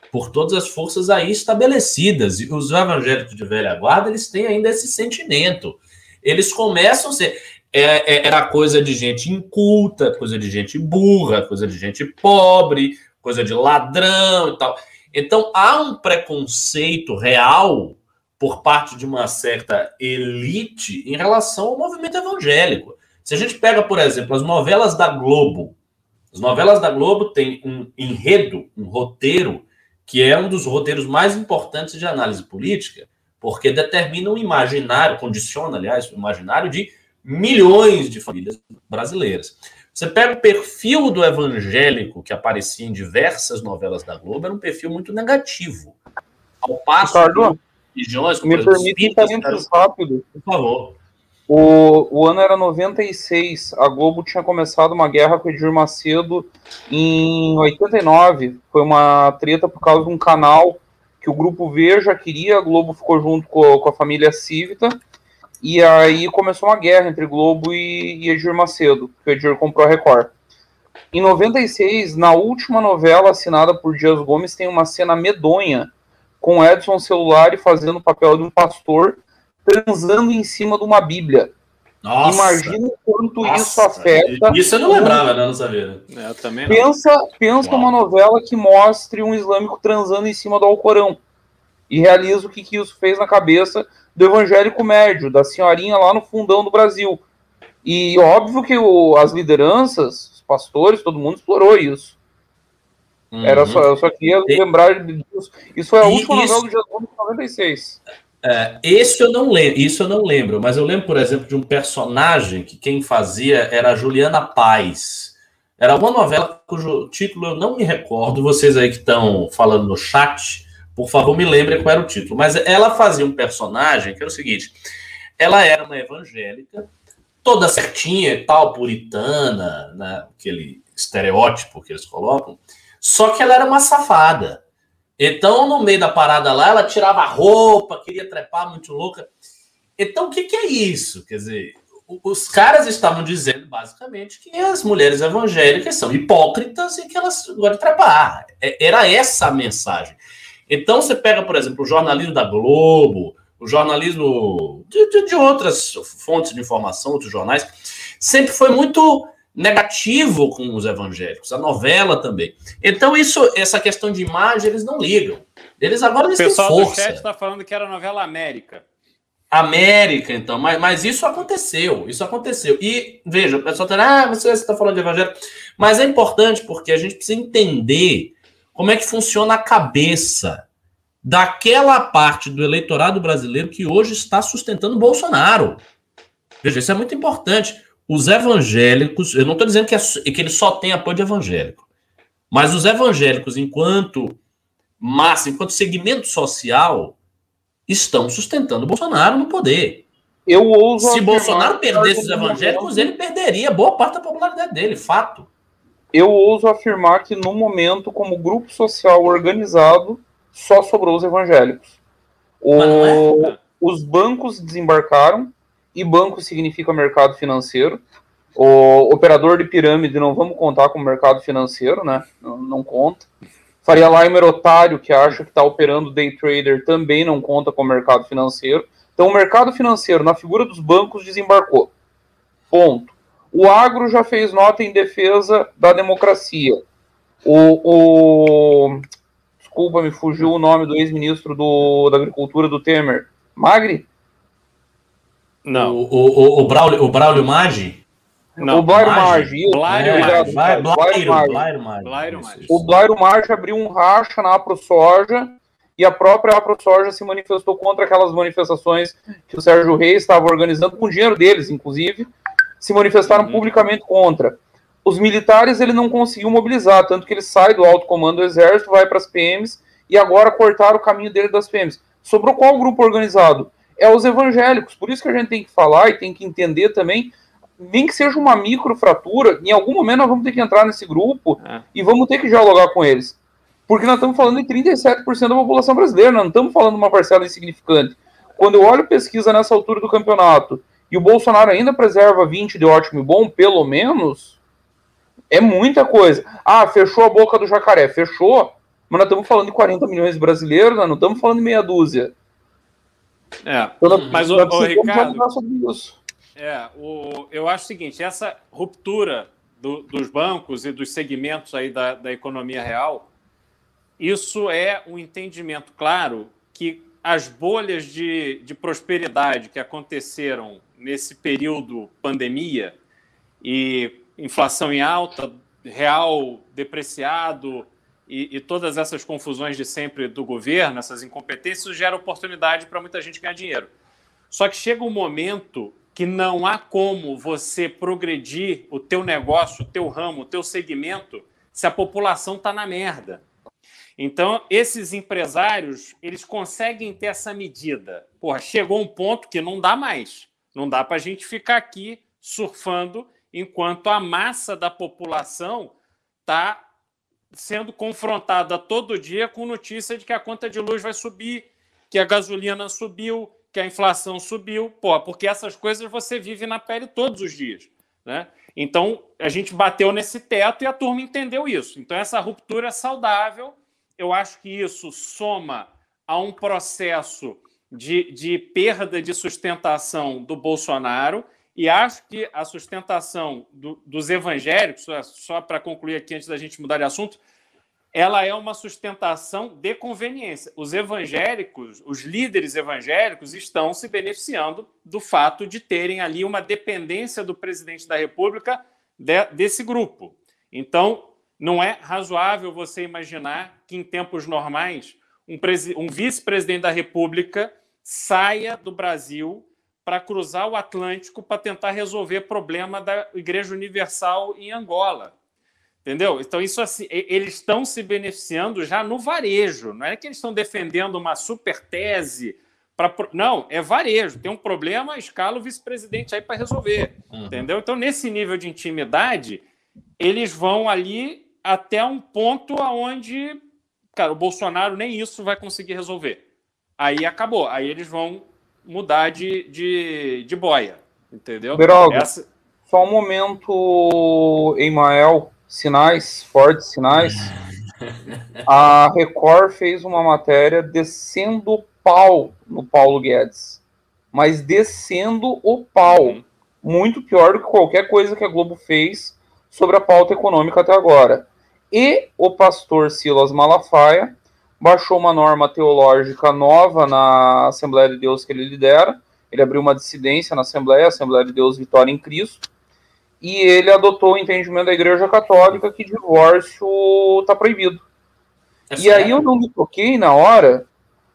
por todas as forças aí estabelecidas. E os evangélicos de velha guarda, eles têm ainda esse sentimento eles começam a ser. É, é, era coisa de gente inculta, coisa de gente burra, coisa de gente pobre, coisa de ladrão e tal. Então há um preconceito real por parte de uma certa elite em relação ao movimento evangélico. Se a gente pega, por exemplo, as novelas da Globo, as novelas da Globo têm um enredo, um roteiro, que é um dos roteiros mais importantes de análise política, porque determina um imaginário, condiciona, aliás, o imaginário de milhões de famílias brasileiras. Você pega o perfil do evangélico que aparecia em diversas novelas da Globo, era um perfil muito negativo. Ao passo Ricardo, religiões, me permite um rápido. Por favor. O, o ano era 96, a Globo tinha começado uma guerra com o Edir Macedo em 89. Foi uma treta por causa de um canal que o grupo Veja queria, a Globo ficou junto com, com a família Cívita, e aí começou uma guerra entre Globo e, e Edir Macedo, que o Edir comprou a Record. Em 96, na última novela assinada por Dias Gomes, tem uma cena medonha com Edson Celulari fazendo o papel de um pastor transando em cima de uma Bíblia. Nossa. Imagina o quanto Nossa. isso afeta. Isso eu não lembrava, né? Não sabia. É, eu também não. Pensa, pensa uma novela que mostre um islâmico transando em cima do Alcorão. E realiza o que, que isso fez na cabeça do evangélico médio, da senhorinha lá no fundão do Brasil. E óbvio que o, as lideranças, os pastores, todo mundo explorou isso. Uhum. Era só, eu só queria e... lembrar disso. Isso foi a última isso... novela de 96. É, esse eu não lembro, isso eu não lembro, mas eu lembro, por exemplo, de um personagem que quem fazia era a Juliana Paz. Era uma novela cujo título eu não me recordo. Vocês aí que estão falando no chat, por favor, me lembrem qual era o título. Mas ela fazia um personagem que era o seguinte: ela era uma evangélica, toda certinha e tal, puritana, né, aquele estereótipo que eles colocam, só que ela era uma safada. Então, no meio da parada lá, ela tirava a roupa, queria trepar muito louca. Então, o que, que é isso? Quer dizer, os caras estavam dizendo, basicamente, que as mulheres evangélicas são hipócritas e que elas gostam de trepar. É, era essa a mensagem. Então, você pega, por exemplo, o jornalismo da Globo, o jornalismo de, de, de outras fontes de informação, outros jornais, sempre foi muito negativo com os evangélicos, a novela também. Então, isso, essa questão de imagem, eles não ligam. Eles agora eles o pessoal têm força. do chat está falando que era novela América. América, então. Mas, mas isso aconteceu. Isso aconteceu. E, veja, o pessoal tá, ah, você está falando de evangelho. Mas é importante porque a gente precisa entender como é que funciona a cabeça daquela parte do eleitorado brasileiro que hoje está sustentando Bolsonaro. Veja, isso é muito importante. Os evangélicos, eu não estou dizendo que, é, que ele só tem apoio de evangélico, mas os evangélicos, enquanto massa, enquanto segmento social, estão sustentando Bolsonaro no poder. Eu ouso Se Bolsonaro perdesse os evangélicos, ele perderia boa parte da popularidade dele, fato. Eu ouso afirmar que no momento, como grupo social organizado, só sobrou os evangélicos. O, é? Os bancos desembarcaram, e banco significa mercado financeiro. O operador de pirâmide não vamos contar como mercado financeiro, né? Não, não conta. Faria Limer otário que acha que está operando day trader também não conta com o mercado financeiro. Então o mercado financeiro, na figura dos bancos, desembarcou. Ponto. O agro já fez nota em defesa da democracia. O, o... desculpa, me fugiu o nome do ex-ministro da Agricultura do Temer. Magri? Não. O, o, o, Braulio, o Braulio Maggi? Não, o Blairo Marge. O Blairo Marge abriu um racha na AproSoja e a própria AproSoja se manifestou contra aquelas manifestações que o Sérgio Reis estava organizando, com dinheiro deles, inclusive, se manifestaram uhum. publicamente contra. Os militares ele não conseguiu mobilizar, tanto que ele sai do alto comando do exército, vai para as PMs e agora cortaram o caminho dele das PMs. Sobrou qual grupo organizado? É os evangélicos. Por isso que a gente tem que falar e tem que entender também nem que seja uma microfratura, em algum momento nós vamos ter que entrar nesse grupo é. e vamos ter que dialogar com eles. Porque nós estamos falando de 37% da população brasileira, nós não estamos falando de uma parcela insignificante. Quando eu olho pesquisa nessa altura do campeonato e o Bolsonaro ainda preserva 20 de ótimo e bom, pelo menos, é muita coisa. Ah, fechou a boca do jacaré, fechou, mas nós estamos falando de 40 milhões de brasileiros, nós não estamos falando de meia dúzia. É, mas o, o Ricardo... Sobre isso. É, o, eu acho o seguinte: essa ruptura do, dos bancos e dos segmentos aí da, da economia real, isso é um entendimento claro que as bolhas de, de prosperidade que aconteceram nesse período pandemia e inflação em alta, real depreciado e, e, todas essas confusões de sempre do governo, essas incompetências, geram oportunidade para muita gente ganhar dinheiro. Só que chega um momento que não há como você progredir o teu negócio, o teu ramo, o teu segmento, se a população está na merda. Então, esses empresários, eles conseguem ter essa medida. Porra, chegou um ponto que não dá mais. Não dá para a gente ficar aqui surfando enquanto a massa da população está sendo confrontada todo dia com notícia de que a conta de luz vai subir, que a gasolina subiu, que a inflação subiu, pô, porque essas coisas você vive na pele todos os dias. Né? Então, a gente bateu nesse teto e a turma entendeu isso. Então, essa ruptura é saudável. Eu acho que isso soma a um processo de, de perda de sustentação do Bolsonaro. E acho que a sustentação do, dos evangélicos, só para concluir aqui antes da gente mudar de assunto, ela é uma sustentação de conveniência. Os evangélicos, os líderes evangélicos, estão se beneficiando do fato de terem ali uma dependência do presidente da República de, desse grupo. Então, não é razoável você imaginar que, em tempos normais, um, um vice-presidente da República saia do Brasil para cruzar o Atlântico para tentar resolver problema da Igreja Universal em Angola Entendeu? Então, isso assim, eles estão se beneficiando já no varejo. Não é que eles estão defendendo uma super tese. Pra... Não, é varejo. Tem um problema, escala o vice-presidente aí para resolver. Uhum. Entendeu? Então, nesse nível de intimidade, eles vão ali até um ponto aonde, cara, o Bolsonaro nem isso vai conseguir resolver. Aí acabou. Aí eles vão mudar de, de, de boia. Entendeu? Beroga, Essa... só um momento, Emael sinais, fortes sinais. A Record fez uma matéria descendo o pau no Paulo Guedes. Mas descendo o pau. Uhum. Muito pior do que qualquer coisa que a Globo fez sobre a pauta econômica até agora. E o pastor Silas Malafaia baixou uma norma teológica nova na Assembleia de Deus que ele lidera, ele abriu uma dissidência na Assembleia, Assembleia de Deus Vitória em Cristo, e ele adotou o entendimento da Igreja Católica que divórcio está proibido. É e aí eu não me toquei na hora,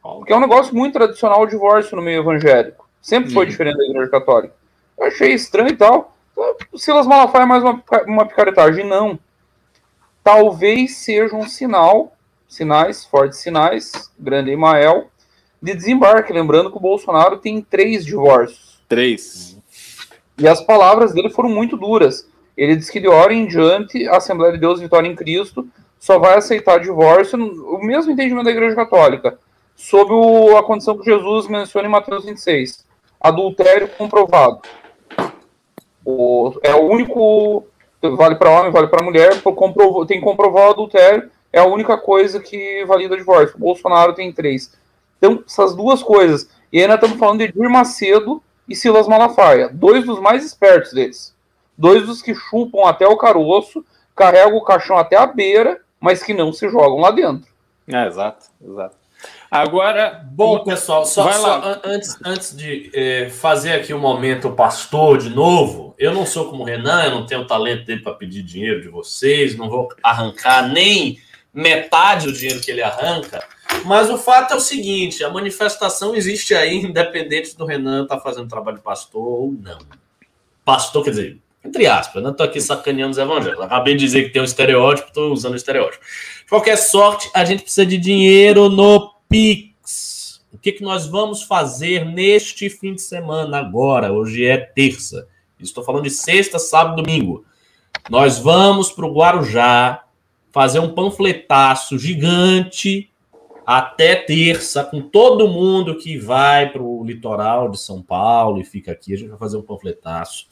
porque é um negócio muito tradicional o divórcio no meio evangélico. Sempre foi hum. diferente da Igreja Católica. Eu achei estranho e tal. O Silas Malafaia é mais uma, uma picaretagem. Não. Talvez seja um sinal, sinais, fortes sinais, grande Emael, de desembarque. Lembrando que o Bolsonaro tem três divórcios. Três. E as palavras dele foram muito duras. Ele disse que de hora em diante a Assembleia de Deus Vitória em Cristo só vai aceitar divórcio, o mesmo entendimento da Igreja Católica, sob o, a condição que Jesus menciona em Mateus 26. Adultério comprovado. O, é o único. Vale para homem, vale para mulher, tem que comprovar o adultério, é a única coisa que valida divórcio. O Bolsonaro tem três. Então, essas duas coisas. E ainda estamos falando de Edir Macedo e Silas Malafaia, dois dos mais espertos deles. Dois dos que chupam até o caroço, carregam o caixão até a beira, mas que não se jogam lá dentro. É, exato, exato. Agora, bom, pessoal, só, só antes, antes de é, fazer aqui um momento pastor de novo, eu não sou como o Renan, eu não tenho o talento dele para pedir dinheiro de vocês, não vou arrancar nem metade do dinheiro que ele arranca, mas o fato é o seguinte: a manifestação existe aí, independente do Renan estar tá fazendo trabalho de pastor ou não. Pastor, quer dizer, entre aspas, não estou aqui sacaneando os evangélicos. Acabei de dizer que tem um estereótipo, estou usando o estereótipo. De qualquer sorte, a gente precisa de dinheiro no Pix. O que, que nós vamos fazer neste fim de semana agora? Hoje é terça. Estou falando de sexta, sábado, domingo. Nós vamos para o Guarujá fazer um panfletaço gigante até terça, com todo mundo que vai para o litoral de São Paulo e fica aqui. A gente vai fazer um panfletaço.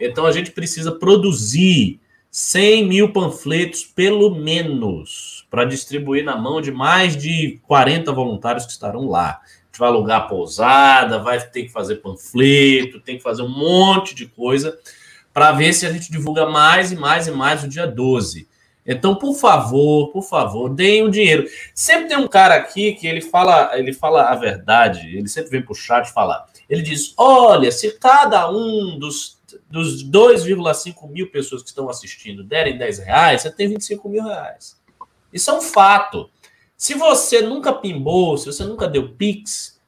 Então a gente precisa produzir 100 mil panfletos, pelo menos, para distribuir na mão de mais de 40 voluntários que estarão lá. A gente vai alugar pousada, vai ter que fazer panfleto, tem que fazer um monte de coisa para ver se a gente divulga mais e mais e mais no dia 12. Então, por favor, por favor, deem o dinheiro. Sempre tem um cara aqui que ele fala, ele fala a verdade, ele sempre vem para o chat falar. Ele diz: olha, se cada um dos dos 2,5 mil pessoas que estão assistindo derem 10 reais, você tem 25 mil reais. Isso é um fato. Se você nunca pimbou, se você nunca deu Pix,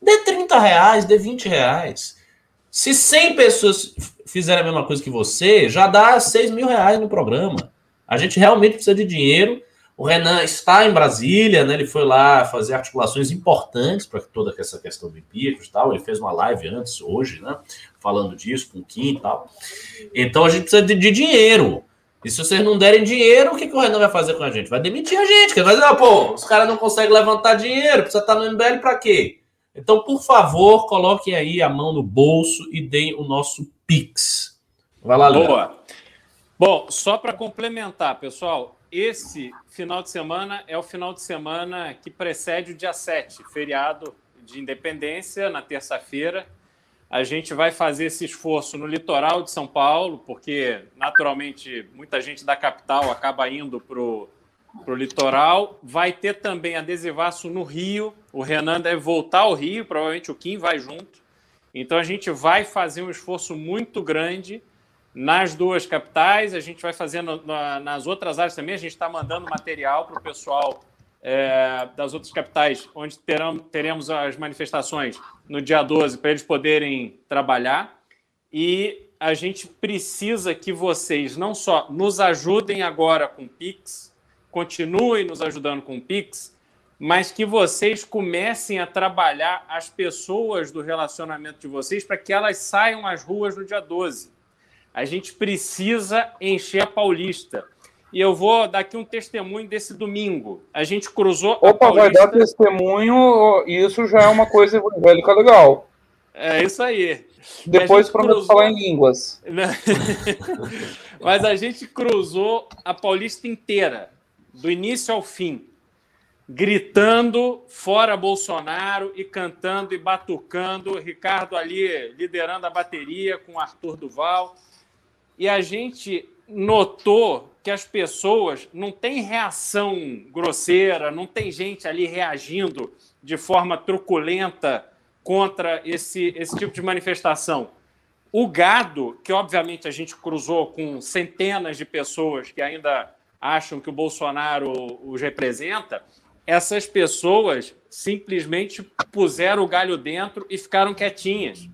dê 30 reais, dê 20 reais. Se 100 pessoas fizerem a mesma coisa que você, já dá 6 mil reais no programa. A gente realmente precisa de dinheiro. O Renan está em Brasília, né? Ele foi lá fazer articulações importantes para toda essa questão do impeachment e tal. Ele fez uma live antes, hoje, né? Falando disso com o Kim e tal. Então a gente precisa de, de dinheiro. E se vocês não derem dinheiro, o que, que o Renan vai fazer com a gente? Vai demitir a gente. Vai dizer, ah, pô, os caras não conseguem levantar dinheiro, precisa estar no MBL para quê? Então, por favor, coloquem aí a mão no bolso e deem o nosso Pix. Vai lá, Boa. Bom, só para complementar, pessoal, esse final de semana é o final de semana que precede o dia 7, feriado de independência, na terça-feira. A gente vai fazer esse esforço no litoral de São Paulo, porque naturalmente muita gente da capital acaba indo para o litoral. Vai ter também adesivaço no Rio. O Renan deve voltar ao Rio, provavelmente o Kim vai junto. Então a gente vai fazer um esforço muito grande nas duas capitais. A gente vai fazendo na, nas outras áreas também. A gente está mandando material para o pessoal é, das outras capitais, onde terão, teremos as manifestações no dia 12, para eles poderem trabalhar. E a gente precisa que vocês não só nos ajudem agora com o Pix, continuem nos ajudando com o Pix, mas que vocês comecem a trabalhar as pessoas do relacionamento de vocês para que elas saiam às ruas no dia 12 a gente precisa encher a Paulista. E eu vou dar aqui um testemunho desse domingo. A gente cruzou. Opa, vai dar testemunho, isso já é uma coisa evangélica legal. É isso aí. Depois prometo cruzou... falar em línguas. Mas a gente cruzou a Paulista inteira, do início ao fim, gritando fora Bolsonaro e cantando e batucando. Ricardo ali liderando a bateria com Arthur Duval e a gente notou que as pessoas não têm reação grosseira, não tem gente ali reagindo de forma truculenta contra esse, esse tipo de manifestação. O gado, que obviamente a gente cruzou com centenas de pessoas que ainda acham que o Bolsonaro os representa, essas pessoas simplesmente puseram o galho dentro e ficaram quietinhas,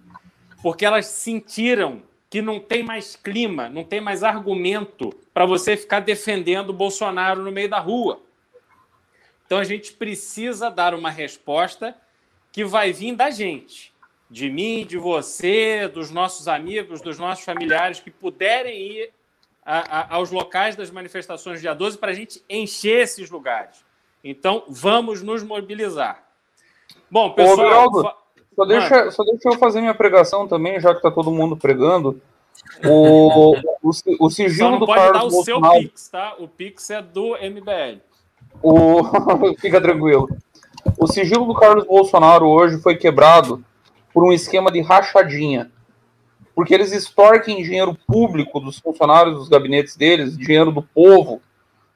porque elas sentiram que não tem mais clima, não tem mais argumento para você ficar defendendo o Bolsonaro no meio da rua. Então a gente precisa dar uma resposta que vai vir da gente, de mim, de você, dos nossos amigos, dos nossos familiares que puderem ir a, a, aos locais das manifestações dia 12 para a gente encher esses lugares. Então vamos nos mobilizar. Bom, pessoal. Ô. só, deixa, só deixa eu fazer minha pregação também, já que está todo mundo pregando. O, o, o sigilo do pode Carlos dar o Bolsonaro... seu Pix, tá? O Pix é do MBL. O... Fica tranquilo. O sigilo do Carlos Bolsonaro hoje foi quebrado por um esquema de rachadinha. Porque eles extorquem dinheiro público dos funcionários dos gabinetes deles, dinheiro do povo,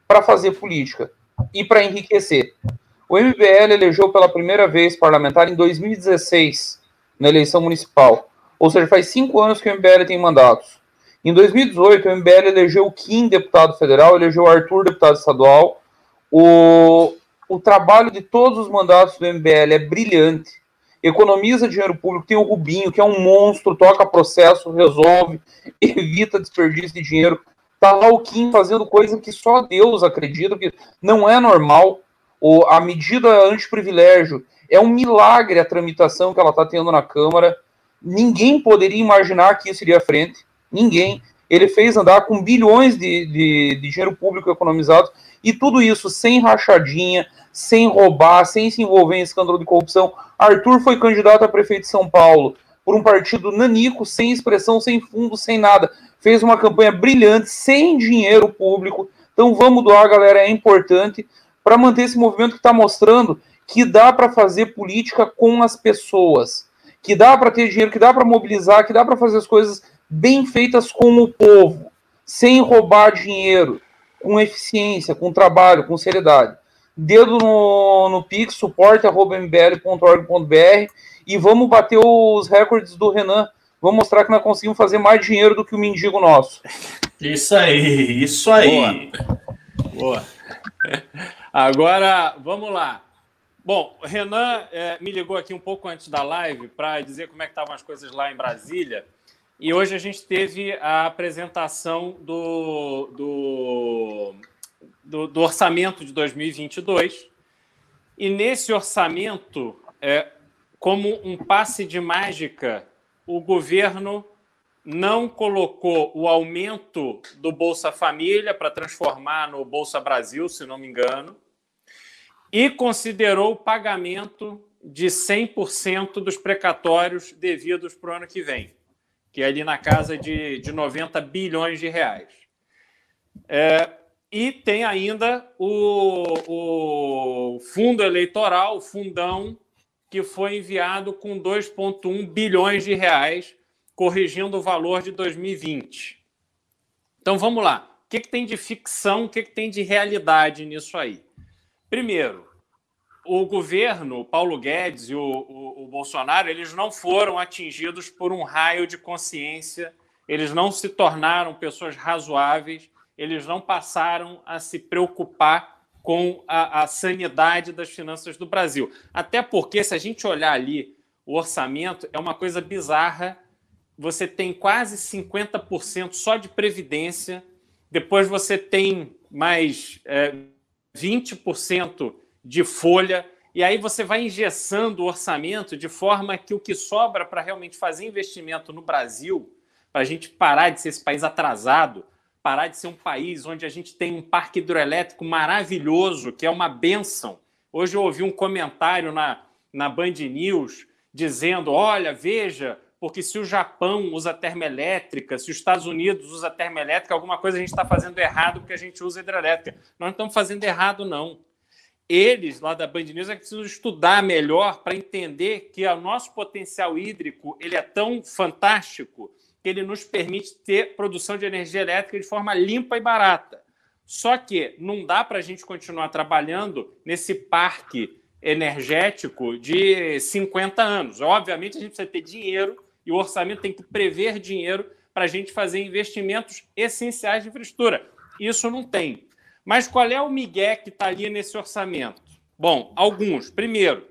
para fazer política e para enriquecer. O MBL elegeu pela primeira vez parlamentar em 2016, na eleição municipal. Ou seja, faz cinco anos que o MBL tem mandatos. Em 2018, o MBL elegeu o Kim deputado federal, elegeu o Arthur deputado estadual. O, o trabalho de todos os mandatos do MBL é brilhante. Economiza dinheiro público, tem o Rubinho, que é um monstro, toca processo, resolve, evita desperdício de dinheiro. Tá lá o Kim fazendo coisa que só Deus acredita, que não é normal. O, a medida anti-privilégio é um milagre a tramitação que ela está tendo na Câmara. Ninguém poderia imaginar que isso iria à frente. Ninguém. Ele fez andar com bilhões de, de, de dinheiro público economizado e tudo isso sem rachadinha, sem roubar, sem se envolver em escândalo de corrupção. Arthur foi candidato a prefeito de São Paulo por um partido nanico, sem expressão, sem fundo, sem nada. Fez uma campanha brilhante, sem dinheiro público. Então vamos doar, galera, é importante para manter esse movimento que está mostrando que dá para fazer política com as pessoas que dá para ter dinheiro, que dá para mobilizar, que dá para fazer as coisas bem feitas com o povo, sem roubar dinheiro, com eficiência, com trabalho, com seriedade. Dedo no, no Pix, suporte.mbl.org.br e vamos bater os recordes do Renan. Vamos mostrar que nós conseguimos fazer mais dinheiro do que o mendigo nosso. Isso aí, isso aí. Boa. Boa. Agora, vamos lá. Bom, Renan é, me ligou aqui um pouco antes da live para dizer como é que estavam as coisas lá em Brasília. E hoje a gente teve a apresentação do, do, do, do orçamento de 2022. E nesse orçamento, é, como um passe de mágica, o governo não colocou o aumento do Bolsa Família para transformar no Bolsa Brasil, se não me engano e considerou o pagamento de 100% dos precatórios devidos para o ano que vem, que é ali na casa de, de 90 bilhões de reais. É, e tem ainda o, o fundo eleitoral, o fundão, que foi enviado com 2,1 bilhões de reais, corrigindo o valor de 2020. Então vamos lá. O que, que tem de ficção, o que, que tem de realidade nisso aí? Primeiro, o governo, o Paulo Guedes e o, o, o, Bolsonaro, eles não foram atingidos por um raio de consciência, eles não se tornaram pessoas razoáveis, eles não passaram a se preocupar com a, a sanidade das finanças do Brasil. Até porque, se a gente olhar ali, o orçamento é uma coisa bizarra. Você tem quase 50% só de previdência, depois você tem mais. É, 20% de folha, e aí você vai engessando o orçamento de forma que o que sobra para realmente fazer investimento no Brasil, para a gente parar de ser esse país atrasado, parar de ser um país onde a gente tem um parque hidroelétrico maravilhoso, que é uma benção. Hoje eu ouvi um comentário na, na Band News dizendo: olha, veja, porque se o Japão usa termoelétrica, se os Estados Unidos usa termoelétrica, alguma coisa a gente está fazendo errado porque a gente usa hidrelétrica. Nós não estamos fazendo errado, não. Eles, lá da Band News, é que precisam estudar melhor para entender que o nosso potencial hídrico ele é tão fantástico que ele nos permite ter produção de energia elétrica de forma limpa e barata. Só que não dá para a gente continuar trabalhando nesse parque energético de 50 anos. Obviamente, a gente precisa ter dinheiro e o orçamento tem que prever dinheiro para a gente fazer investimentos essenciais de infraestrutura. Isso não tem. Mas qual é o migué que está ali nesse orçamento? Bom, alguns. Primeiro,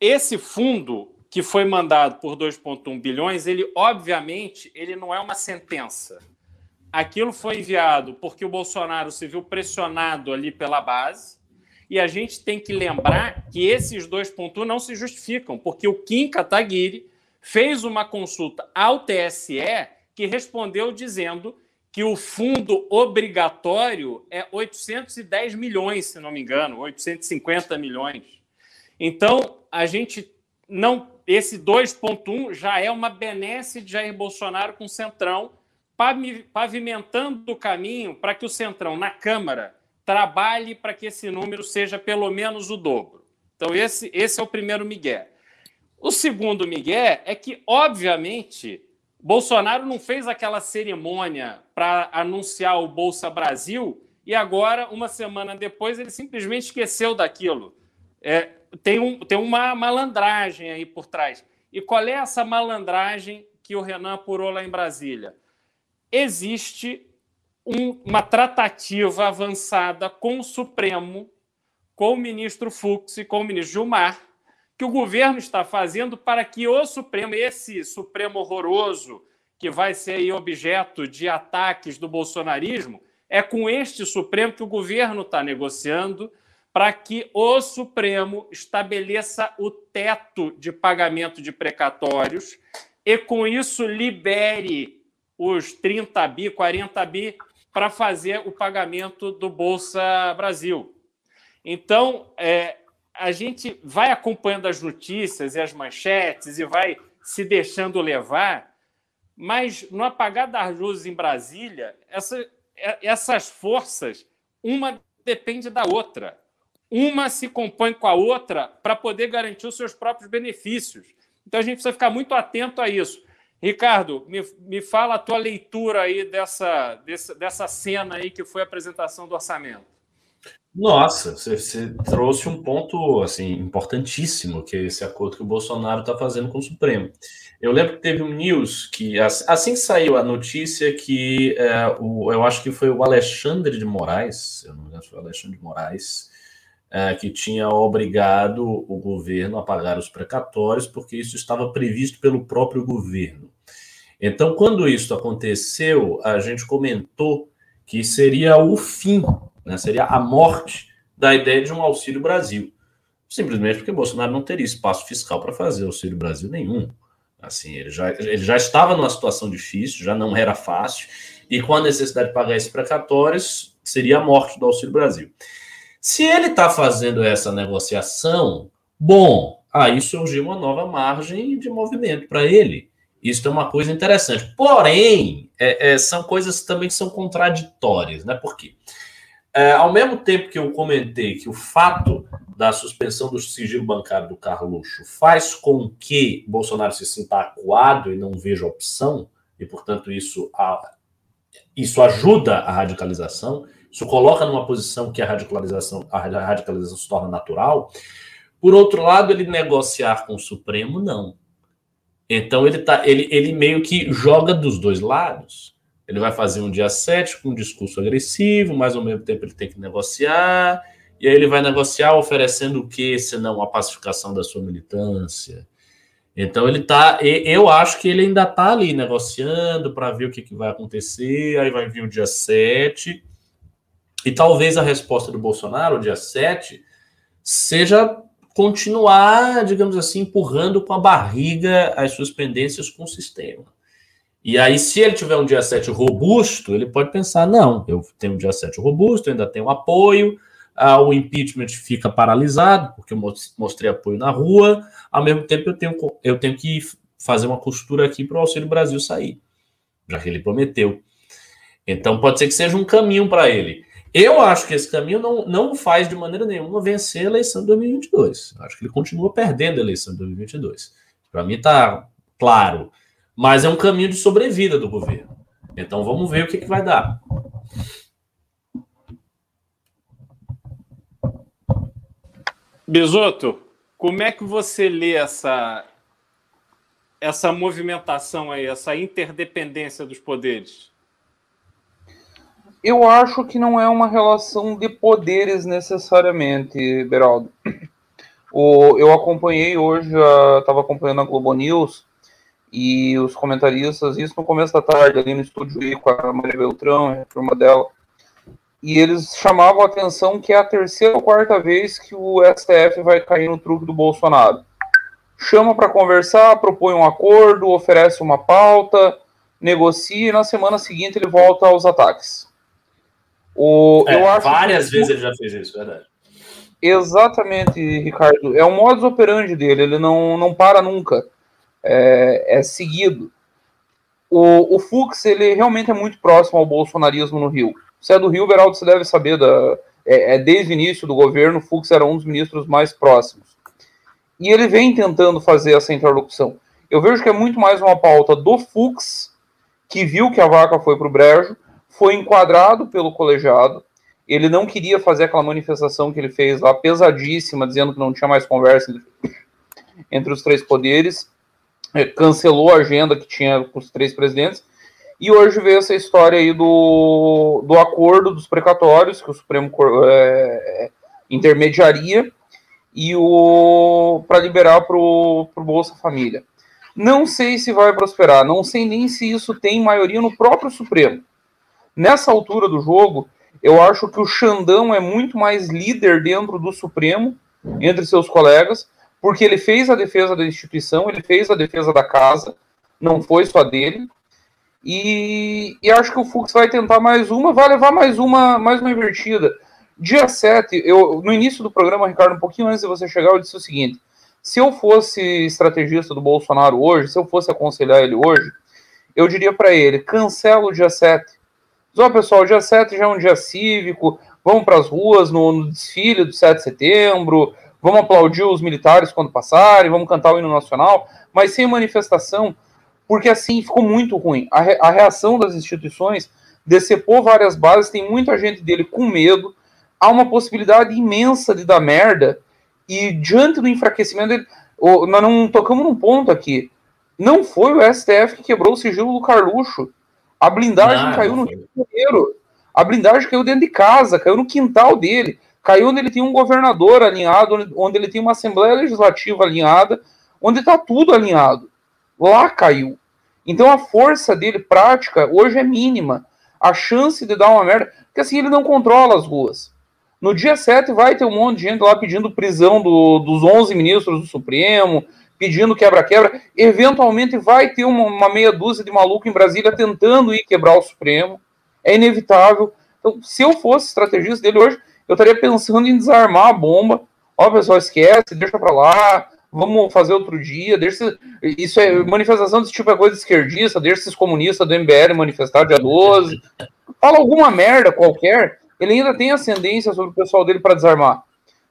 esse fundo que foi mandado por 2,1 bilhões, ele obviamente ele não é uma sentença. Aquilo foi enviado porque o Bolsonaro se viu pressionado ali pela base, e a gente tem que lembrar que esses 2,1 não se justificam, porque o Kim Kataguiri fez uma consulta ao TSE que respondeu dizendo que o fundo obrigatório é 810 milhões, se não me engano, 850 milhões. Então, a gente não. Esse 2,1 já é uma benesse de Jair Bolsonaro com o Centrão, pavimentando o caminho para que o Centrão, na Câmara, trabalhe para que esse número seja pelo menos o dobro. Então, esse, esse é o primeiro Miguel. O segundo Miguel é que, obviamente, Bolsonaro não fez aquela cerimônia para anunciar o Bolsa Brasil e agora, uma semana depois, ele simplesmente esqueceu daquilo. É, tem, um, tem uma malandragem aí por trás. E qual é essa malandragem que o Renan apurou lá em Brasília? Existe um, uma tratativa avançada com o Supremo, com o ministro Fux e com o ministro Gilmar, que o governo está fazendo para que o Supremo, esse Supremo horroroso, que vai ser objeto de ataques do bolsonarismo, é com este Supremo que o governo está negociando para que o Supremo estabeleça o teto de pagamento de precatórios e, com isso, libere os 30 bi, 40 bi para fazer o pagamento do Bolsa Brasil. Então, é, a gente vai acompanhando as notícias e as manchetes e vai se deixando levar, mas no apagar das luzes em Brasília, essa, é, essas forças, uma depende da outra. Uma se compõe com a outra para poder garantir os seus próprios benefícios. Então a gente precisa ficar muito atento a isso. Ricardo, me, me fala a tua leitura aí dessa, dessa, dessa cena aí que foi a apresentação do orçamento. Nossa, você, você trouxe um ponto assim importantíssimo, que é esse acordo que o Bolsonaro está fazendo com o Supremo. Eu lembro que teve um news que, assim que saiu a notícia que é, o, eu acho que foi o Alexandre de Moraes, eu não me engano, foi o Alexandre de Moraes, é, que tinha obrigado o governo a pagar os precatórios, porque isso estava previsto pelo próprio governo. Então, quando isso aconteceu, a gente comentou que seria o fim, né, seria a morte da ideia de um Auxílio Brasil. Simplesmente porque Bolsonaro não teria espaço fiscal para fazer Auxílio Brasil nenhum. Assim, ele já, ele já estava numa situação difícil, já não era fácil, e com a necessidade de pagar esses precatórios, seria a morte do Auxílio Brasil. Se ele está fazendo essa negociação, bom, aí surgiu uma nova margem de movimento para ele. Isso é uma coisa interessante. Porém, é, é, são coisas também que são contraditórias, né? Por quê? É, ao mesmo tempo que eu comentei que o fato da suspensão do sigilo bancário do Carluxo faz com que Bolsonaro se sinta acuado e não veja opção, e portanto isso, a, isso ajuda a radicalização, isso coloca numa posição que a radicalização, a radicalização se torna natural. Por outro lado, ele negociar com o Supremo, não. Então ele, tá, ele, ele meio que joga dos dois lados. Ele vai fazer um dia 7 com um discurso agressivo, mas ao mesmo tempo ele tem que negociar. E aí ele vai negociar oferecendo o que, senão a pacificação da sua militância. Então ele tá. Eu acho que ele ainda tá ali negociando para ver o que, que vai acontecer. Aí vai vir o dia 7. E talvez a resposta do Bolsonaro, dia 7, seja continuar, digamos assim, empurrando com a barriga as suas pendências com o sistema. E aí, se ele tiver um dia 7 robusto, ele pode pensar: não, eu tenho um dia 7 robusto, ainda tenho apoio, ah, o impeachment fica paralisado, porque eu mostrei apoio na rua, ao mesmo tempo eu tenho, eu tenho que fazer uma costura aqui para o Auxílio Brasil sair, já que ele prometeu. Então, pode ser que seja um caminho para ele. Eu acho que esse caminho não, não faz de maneira nenhuma vencer a eleição de 2022. Acho que ele continua perdendo a eleição de 2022. Para mim está claro. Mas é um caminho de sobrevida do governo. Então vamos ver o que, que vai dar. Bisoto, como é que você lê essa, essa movimentação aí, essa interdependência dos poderes? Eu acho que não é uma relação de poderes necessariamente, Beraldo. O, eu acompanhei hoje, estava acompanhando a Globo News e os comentaristas, isso no começo da tarde, ali no estúdio I com a Maria Beltrão, a turma dela, e eles chamavam a atenção que é a terceira ou quarta vez que o STF vai cair no truque do Bolsonaro. Chama para conversar, propõe um acordo, oferece uma pauta, negocia e na semana seguinte ele volta aos ataques. O, é, eu acho várias que... vezes ele já fez isso, verdade. Exatamente, Ricardo. É o modus operandi dele, ele não, não para nunca. É, é seguido. O, o Fux, ele realmente é muito próximo ao bolsonarismo no Rio. Você é do Rio, Beraldo, você deve saber, da, é, é desde o início do governo, o Fux era um dos ministros mais próximos. E ele vem tentando fazer essa interlocução. Eu vejo que é muito mais uma pauta do Fux, que viu que a vaca foi para o brejo, foi enquadrado pelo colegiado. Ele não queria fazer aquela manifestação que ele fez lá, pesadíssima, dizendo que não tinha mais conversa entre os três poderes. É, cancelou a agenda que tinha com os três presidentes. E hoje veio essa história aí do, do acordo dos precatórios, que o Supremo é, intermediaria, e o para liberar para o Bolsa Família. Não sei se vai prosperar, não sei nem se isso tem maioria no próprio Supremo. Nessa altura do jogo, eu acho que o Xandão é muito mais líder dentro do Supremo, entre seus colegas, porque ele fez a defesa da instituição, ele fez a defesa da casa, não foi só dele. E, e acho que o Fux vai tentar mais uma, vai levar mais uma, mais uma invertida. Dia 7, eu, no início do programa, Ricardo, um pouquinho antes de você chegar, eu disse o seguinte: se eu fosse estrategista do Bolsonaro hoje, se eu fosse aconselhar ele hoje, eu diria para ele: cancela o dia 7 Ó, pessoal, dia 7 já é um dia cívico, vamos para as ruas no, no, desfile do 7 de setembro, vamos aplaudir os militares quando passarem, vamos cantar o hino nacional, mas sem manifestação, porque assim ficou muito ruim. A, re, a reação das instituições decepou várias bases, tem muita gente dele com medo, há uma possibilidade imensa de dar merda, e diante do enfraquecimento dele, nós não tocamos num ponto aqui. Não foi o STF que quebrou o sigilo do Carluxo. A blindagem não, caiu no Rio de Janeiro. A blindagem caiu dentro de casa, caiu no quintal dele, caiu onde ele tem um governador alinhado, onde ele tem uma Assembleia Legislativa alinhada, onde está tudo alinhado. Lá caiu. Então a força dele prática hoje é mínima. A chance de dar uma merda, porque assim ele não controla as ruas. No dia 7 vai ter um monte de gente lá pedindo prisão do, dos 11 ministros do Supremo, pedindo quebra-quebra. Eventualmente vai ter uma, uma, meia dúzia de maluco em Brasília tentando ir quebrar o Supremo. É inevitável. Então, se eu fosse estrategista dele hoje, eu estaria pensando em desarmar a bomba. Ó, pessoal, esquece, deixa para lá, vamos fazer outro dia. Deixa, isso é manifestação desse tipo é coisa esquerdista, deixa esses comunistas do MBL manifestar dia 12. Fala alguma merda qualquer, ele ainda tem ascendência sobre o pessoal dele para desarmar.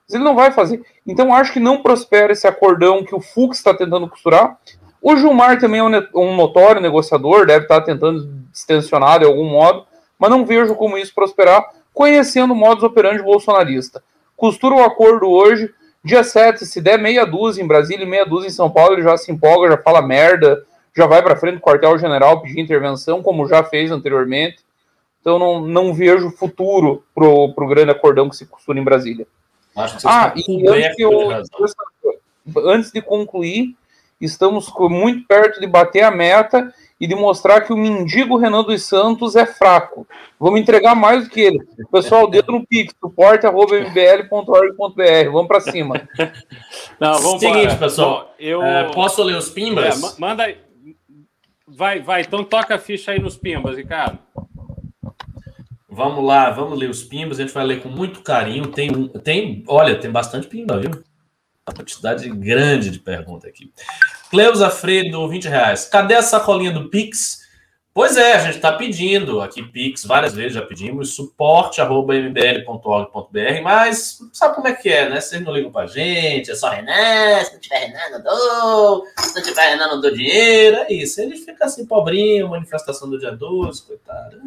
Mas ele não vai fazer. Então acho que não prospera esse acordão que o Fux está tentando costurar. O Gilmar também é um notório negociador, deve estar tá tentando distensionar de algum modo, mas não vejo como isso prosperar, conhecendo o modus operandi bolsonarista. Costura o acordo hoje, dia 7, se der meia dúzia em Brasília e meia dúzia em São Paulo, ele já se empolga, já fala merda, já vai para frente do quartel-general pedir intervenção, como já fez anteriormente. Então não, não vejo futuro para o grande acordão que se costura em Brasília. Acho que ah, e antes, eu, antes de concluir, estamos muito perto de bater a meta e de mostrar que o mendigo Renan dos Santos é fraco. Vamos entregar mais do que ele. Pessoal, dedo no pix, suporte.mbl.org.br. Vamos para cima. Não, vamos Seguinte, para... pessoal. eu... É, posso ler os pimbas? É, manda aí. Vai, vai. Então toca a ficha aí nos pimbas, Ricardo. Vamos lá, vamos ler os pimbas. A gente vai ler com muito carinho. Tem, tem olha, tem bastante pimba, viu? Uma quantidade grande de perguntas aqui. Cleusa Fredo, 20 reais. Cadê a sacolinha do Pix? Pois é, a gente está pedindo aqui Pix, várias vezes já pedimos, suporte.mbl.org.br, mas sabe como é que é, né? Vocês não ligam pra gente, é só Renan, se não tiver Renan, não dou, se não tiver Renan, não dou dinheiro, é isso. Ele fica assim, pobrinho, manifestação do dia 12, coitado.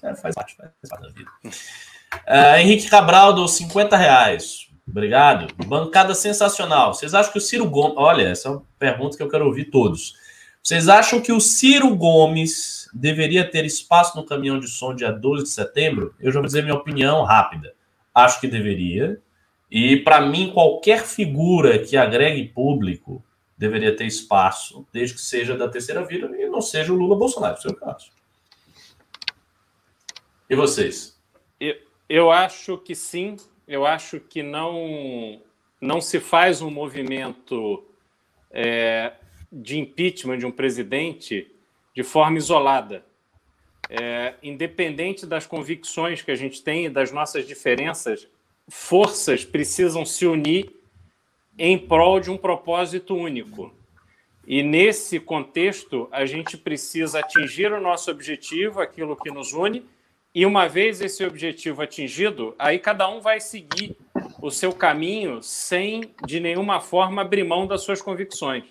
É, faz parte, faz parte da vida. Uh, Henrique Cabral dos 50 reais. Obrigado. Bancada sensacional. Vocês acham que o Ciro Gomes. Olha, essa é uma pergunta que eu quero ouvir todos. Vocês acham que o Ciro Gomes deveria ter espaço no caminhão de som dia 12 de setembro? Eu já vou dizer minha opinião rápida. Acho que deveria. E, para mim, qualquer figura que agregue público deveria ter espaço, desde que seja da terceira via e não seja o Lula Bolsonaro, no seu caso. E vocês? Eu, eu acho que sim. Eu acho que não, não se faz um movimento é, de impeachment de um presidente de forma isolada. É, independente das convicções que a gente tem e das nossas diferenças, forças precisam se unir em prol de um propósito único. E nesse contexto, a gente precisa atingir o nosso objetivo, aquilo que nos une, e uma vez esse objetivo atingido, aí cada um vai seguir o seu caminho sem, de nenhuma forma, abrir mão das suas convicções.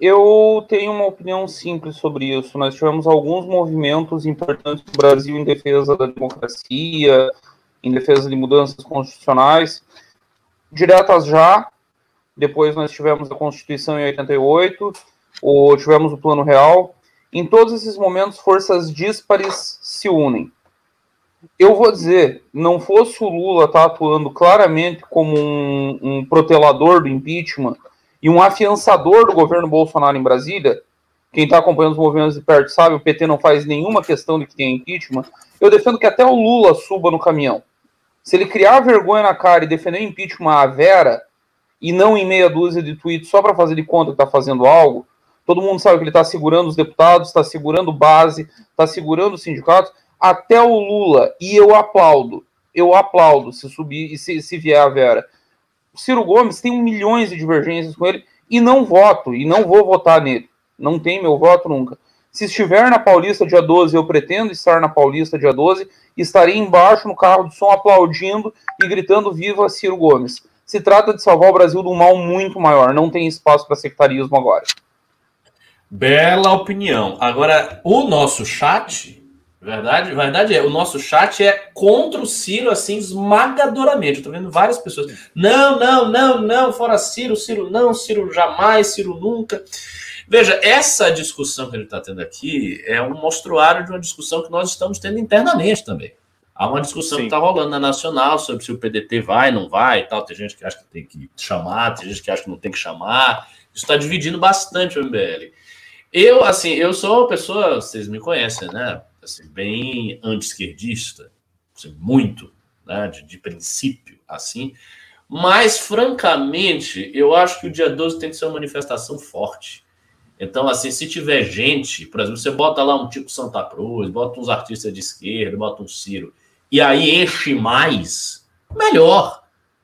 Eu tenho uma opinião simples sobre isso. Nós tivemos alguns movimentos importantes no Brasil em defesa da democracia, em defesa de mudanças constitucionais, diretas já. Depois nós tivemos a Constituição em 88, ou tivemos o Plano Real. Em todos esses momentos, forças díspares se unem. Eu vou dizer, não fosse o Lula estar tá atuando claramente como um, um protelador do impeachment, e um afiançador do governo Bolsonaro em Brasília, quem está acompanhando os movimentos de perto sabe, o PT não faz nenhuma questão de que tenha impeachment, eu defendo que até o Lula suba no caminhão. Se ele criar vergonha na cara e defender impeachment à vera, e não em meia dúzia de tweets só para fazer de conta que está fazendo algo, todo mundo sabe que ele está segurando os deputados, está segurando base, está segurando os sindicatos, até o Lula, e eu aplaudo, eu aplaudo se subir e se, se vier a Vera. Ciro Gomes tem milhões de divergências com ele e não voto, e não vou votar nele. Não tem meu voto nunca. Se estiver na Paulista dia 12, eu pretendo estar na Paulista dia 12, estarei embaixo no carro de som aplaudindo e gritando Viva Ciro Gomes. Se trata de salvar o Brasil de um mal muito maior. Não tem espaço para sectarismo agora. Bela opinião. Agora, o nosso chat Verdade, verdade é. O nosso chat é contra o Ciro, assim, esmagadoramente. Eu tô vendo várias pessoas. Não, não, não, não, fora Ciro, Ciro não, Ciro jamais, Ciro nunca. Veja, essa discussão que ele está tendo aqui é um mostruário de uma discussão que nós estamos tendo internamente também. Há uma discussão Sim. que está rolando na Nacional sobre se o PDT vai, não vai e tal. Tem gente que acha que tem que chamar, tem gente que acha que não tem que chamar. Isso está dividindo bastante o MBL. Eu, assim, eu sou uma pessoa, vocês me conhecem, né? assim, bem anti-esquerdista, assim, muito, né, de, de princípio, assim. Mas, francamente, eu acho que o dia 12 tem que ser uma manifestação forte. Então, assim, se tiver gente, por exemplo, você bota lá um tipo Santa Cruz, bota uns artistas de esquerda, bota um Ciro, e aí enche mais, melhor.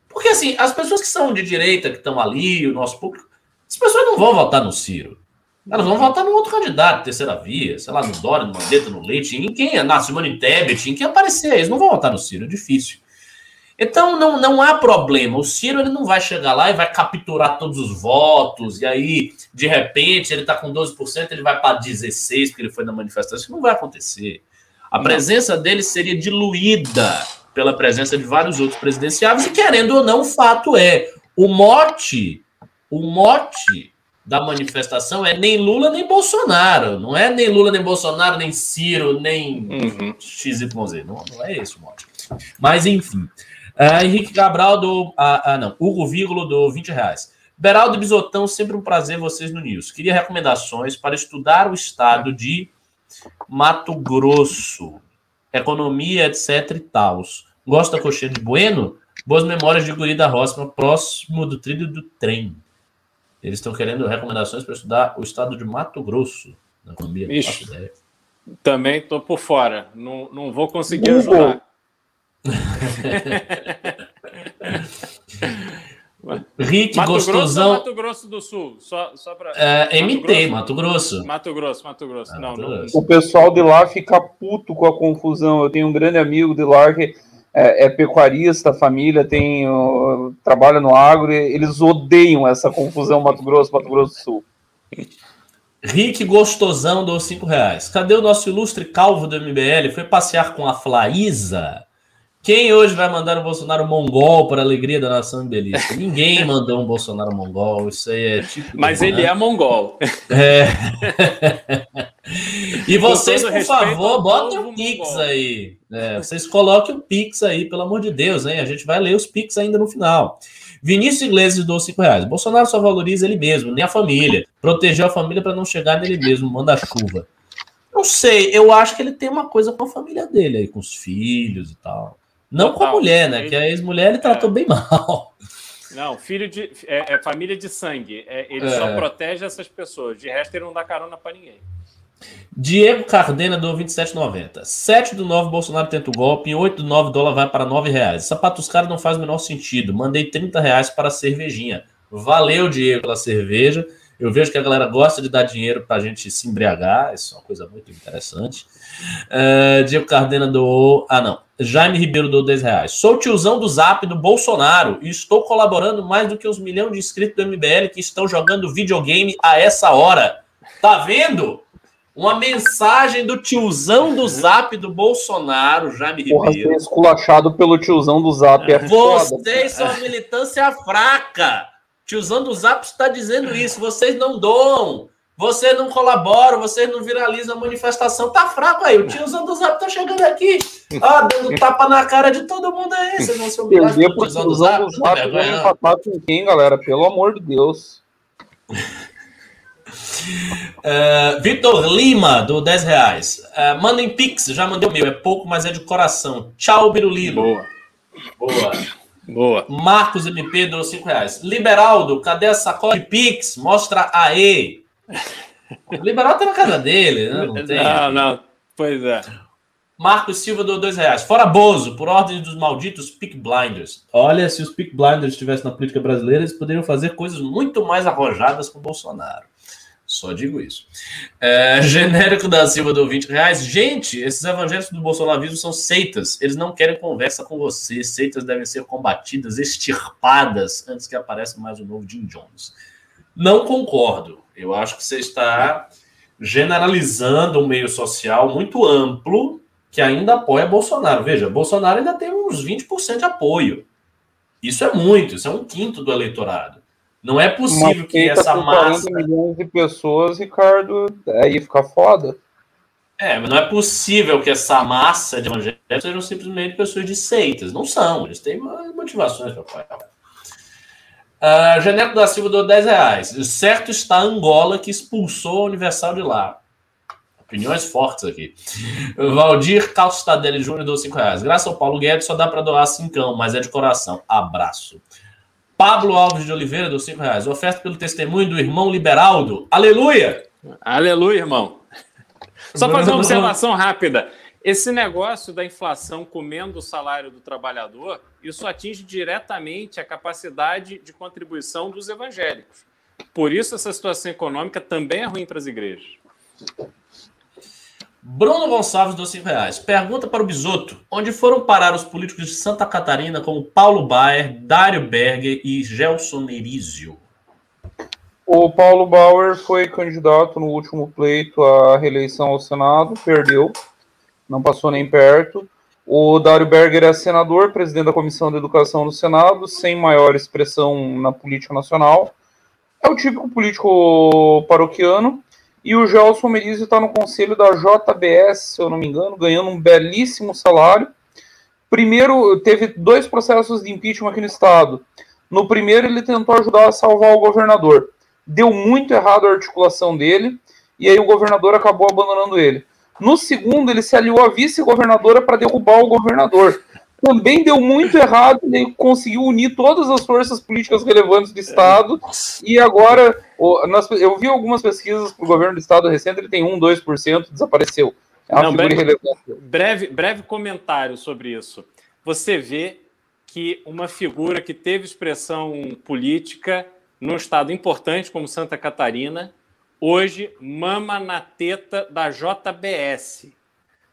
Porque, assim, as pessoas que são de direita, que estão ali, o nosso público, as pessoas não vão votar no Ciro. Elas vão votar no outro candidato, terceira via, sei lá, no Dória, no Mandetta, no Leite, em quem, na Simone Tebet, em quem aparecer. Eles não vão votar no Ciro, é difícil. Então não, não há problema. O Ciro ele não vai chegar lá e vai capturar todos os votos, e aí, de repente, ele está com 12%, ele vai para 16% porque ele foi na manifestação. Isso não vai acontecer. A presença dele seria diluída pela presença de vários outros presidenciáveis, e querendo ou não, o fato é: o mote, o mote da manifestação é nem Lula nem Bolsonaro. Não é nem Lula nem Bolsonaro, nem Ciro, nem uhum. XYZ. Não, não é esse o mote. Mas, enfim. Uh, Henrique Cabral do. Ah, ah, não. Hugo Vírgulo do 20 reais. Beraldo Bisotão, sempre um prazer vocês no News. Queria recomendações para estudar o estado de Mato Grosso, economia, etc e tal. Gosta da coxinha de Bueno? Boas memórias de Guri da Roça, próximo do trilho do trem. Eles estão querendo recomendações para estudar o estado de Mato Grosso, na economia. Ixi, também estou por fora. Não, não vou conseguir ajudar. Rick Mato Gostosão. Grosso Mato Grosso do Sul? Só, só para. É, Mato MT, Grosso? Mato Grosso. Mato Grosso, Mato Grosso. Ah, não, Mato não. Grosso. O pessoal de lá fica puto com a confusão. Eu tenho um grande amigo de lá que é, é pecuarista, a família tem trabalha no agro, eles odeiam essa confusão Mato Grosso, Mato Grosso do Sul. Rick Gostosão dos cinco reais. Cadê o nosso ilustre calvo do MBL? Foi passear com a Flaísa? Quem hoje vai mandar o Bolsonaro mongol para a alegria da nação belíssima? Ninguém mandou um Bolsonaro mongol, isso aí é tipo. Mas ele né? é mongol. É. e vocês, por favor, botem um Pix mongol. aí. É, vocês coloquem um Pix aí, pelo amor de Deus, hein? A gente vai ler os Pix ainda no final. Vinícius Iglesias dou 5 reais. Bolsonaro só valoriza ele mesmo, nem a família. Protegeu a família para não chegar nele mesmo, manda chuva. Não sei, eu acho que ele tem uma coisa com a família dele aí, com os filhos e tal. Não Total. com a mulher, né? Que a ex-mulher ele tratou é. bem mal. Não, filho de. É, é família de sangue. É, ele é. só protege essas pessoas. De resto, ele não dá carona para ninguém. Diego Cardena do 27,90. 7 do 9, Bolsonaro tenta o golpe. 8 do 9, dólar vai para 9 reais. Sapatos caros não faz o menor sentido. Mandei 30 reais para a cervejinha. Valeu, Diego, pela cerveja. Eu vejo que a galera gosta de dar dinheiro para a gente se embriagar. Isso é uma coisa muito interessante. Uh, Diego Cardena doou. Ah, não. Jaime Ribeiro doou 10 reais. Sou tiozão do zap do Bolsonaro e estou colaborando mais do que os milhões de inscritos do MBL que estão jogando videogame a essa hora. Tá vendo? Uma mensagem do tiozão do zap do Bolsonaro, Jaime Porra, Ribeiro. Ser esculachado pelo tiozão do zap é Vocês foda. são militância fraca. Tiozão do zap está dizendo isso. Vocês não doam. Vocês não colaboram, vocês não viralizam a manifestação. Tá fraco aí. O tiozão do Zap tá chegando aqui, ó, dando tapa na cara de todo mundo aí. Vocês não se humilhar pro tiozão do Zap. Do zap não, empatar com quem, galera? Pelo amor de Deus. Uh, Vitor Lima, do 10 reais. Uh, mandem Pix, já mandei o meu. É pouco, mas é de coração. Tchau, Birulilo. Boa. Boa. Boa. Marcos MP, do 5 reais. Liberaldo, cadê a sacola de Pix? Mostra aí. O liberal tá na casa dele, né? Não, tem. não, não. Pois é. Marcos Silva do dois reais. Fora Bozo, por ordem dos malditos Pick Blinders. Olha, se os Pick Blinders estivessem na política brasileira, eles poderiam fazer coisas muito mais arrojadas com o Bolsonaro. Só digo isso. É, genérico da Silva do 20 reais. Gente, esses evangélicos do bolsonarismo são seitas. Eles não querem conversa com você. Seitas devem ser combatidas, extirpadas, antes que apareça mais um novo Jim Jones. Não concordo. Eu acho que você está generalizando um meio social muito amplo que ainda apoia Bolsonaro. Veja, Bolsonaro ainda tem uns 20% de apoio. Isso é muito, isso é um quinto do eleitorado. Não é possível que essa massa. 40 milhões de pessoas, Ricardo, aí fica foda. É, mas não é possível que essa massa de evangélicos sejam simplesmente pessoas de seitas. Não são, eles têm motivações para apoiar. Uh, Geneco da Silva deu 10 reais. Certo está Angola que expulsou a Universal de lá. Opiniões fortes aqui. Valdir Calstadelli Júnior deu 5 reais. Graças ao Paulo Guedes só dá para doar 5, mas é de coração. Abraço. Pablo Alves de Oliveira deu 5 reais. Oferta pelo testemunho do irmão Liberaldo. Aleluia! Aleluia, irmão. Só fazer uma observação rápida. Esse negócio da inflação comendo o salário do trabalhador, isso atinge diretamente a capacidade de contribuição dos evangélicos. Por isso, essa situação econômica também é ruim para as igrejas. Bruno Gonçalves dos 5 reais. Pergunta para o Bisoto: onde foram parar os políticos de Santa Catarina como Paulo Baier, Dário Berger e Gelson Erizio? O Paulo Bauer foi candidato no último pleito à reeleição ao Senado, perdeu não passou nem perto. O Dário Berger é senador, presidente da Comissão de Educação do Senado, sem maior expressão na política nacional. É o típico político paroquiano. E o Gelson Merizio está no conselho da JBS, se eu não me engano, ganhando um belíssimo salário. Primeiro, teve dois processos de impeachment aqui no estado. No primeiro, ele tentou ajudar a salvar o governador. Deu muito errado a articulação dele, e aí o governador acabou abandonando ele. No segundo, ele se aliou à vice-governadora para derrubar o governador. Também deu muito errado, ele conseguiu unir todas as forças políticas relevantes do Estado. E agora, eu vi algumas pesquisas para o governo do Estado recente, ele tem 1, 2%, desapareceu. É Não, breve, breve, breve comentário sobre isso. Você vê que uma figura que teve expressão política num estado importante como Santa Catarina hoje mama na teta da JBS,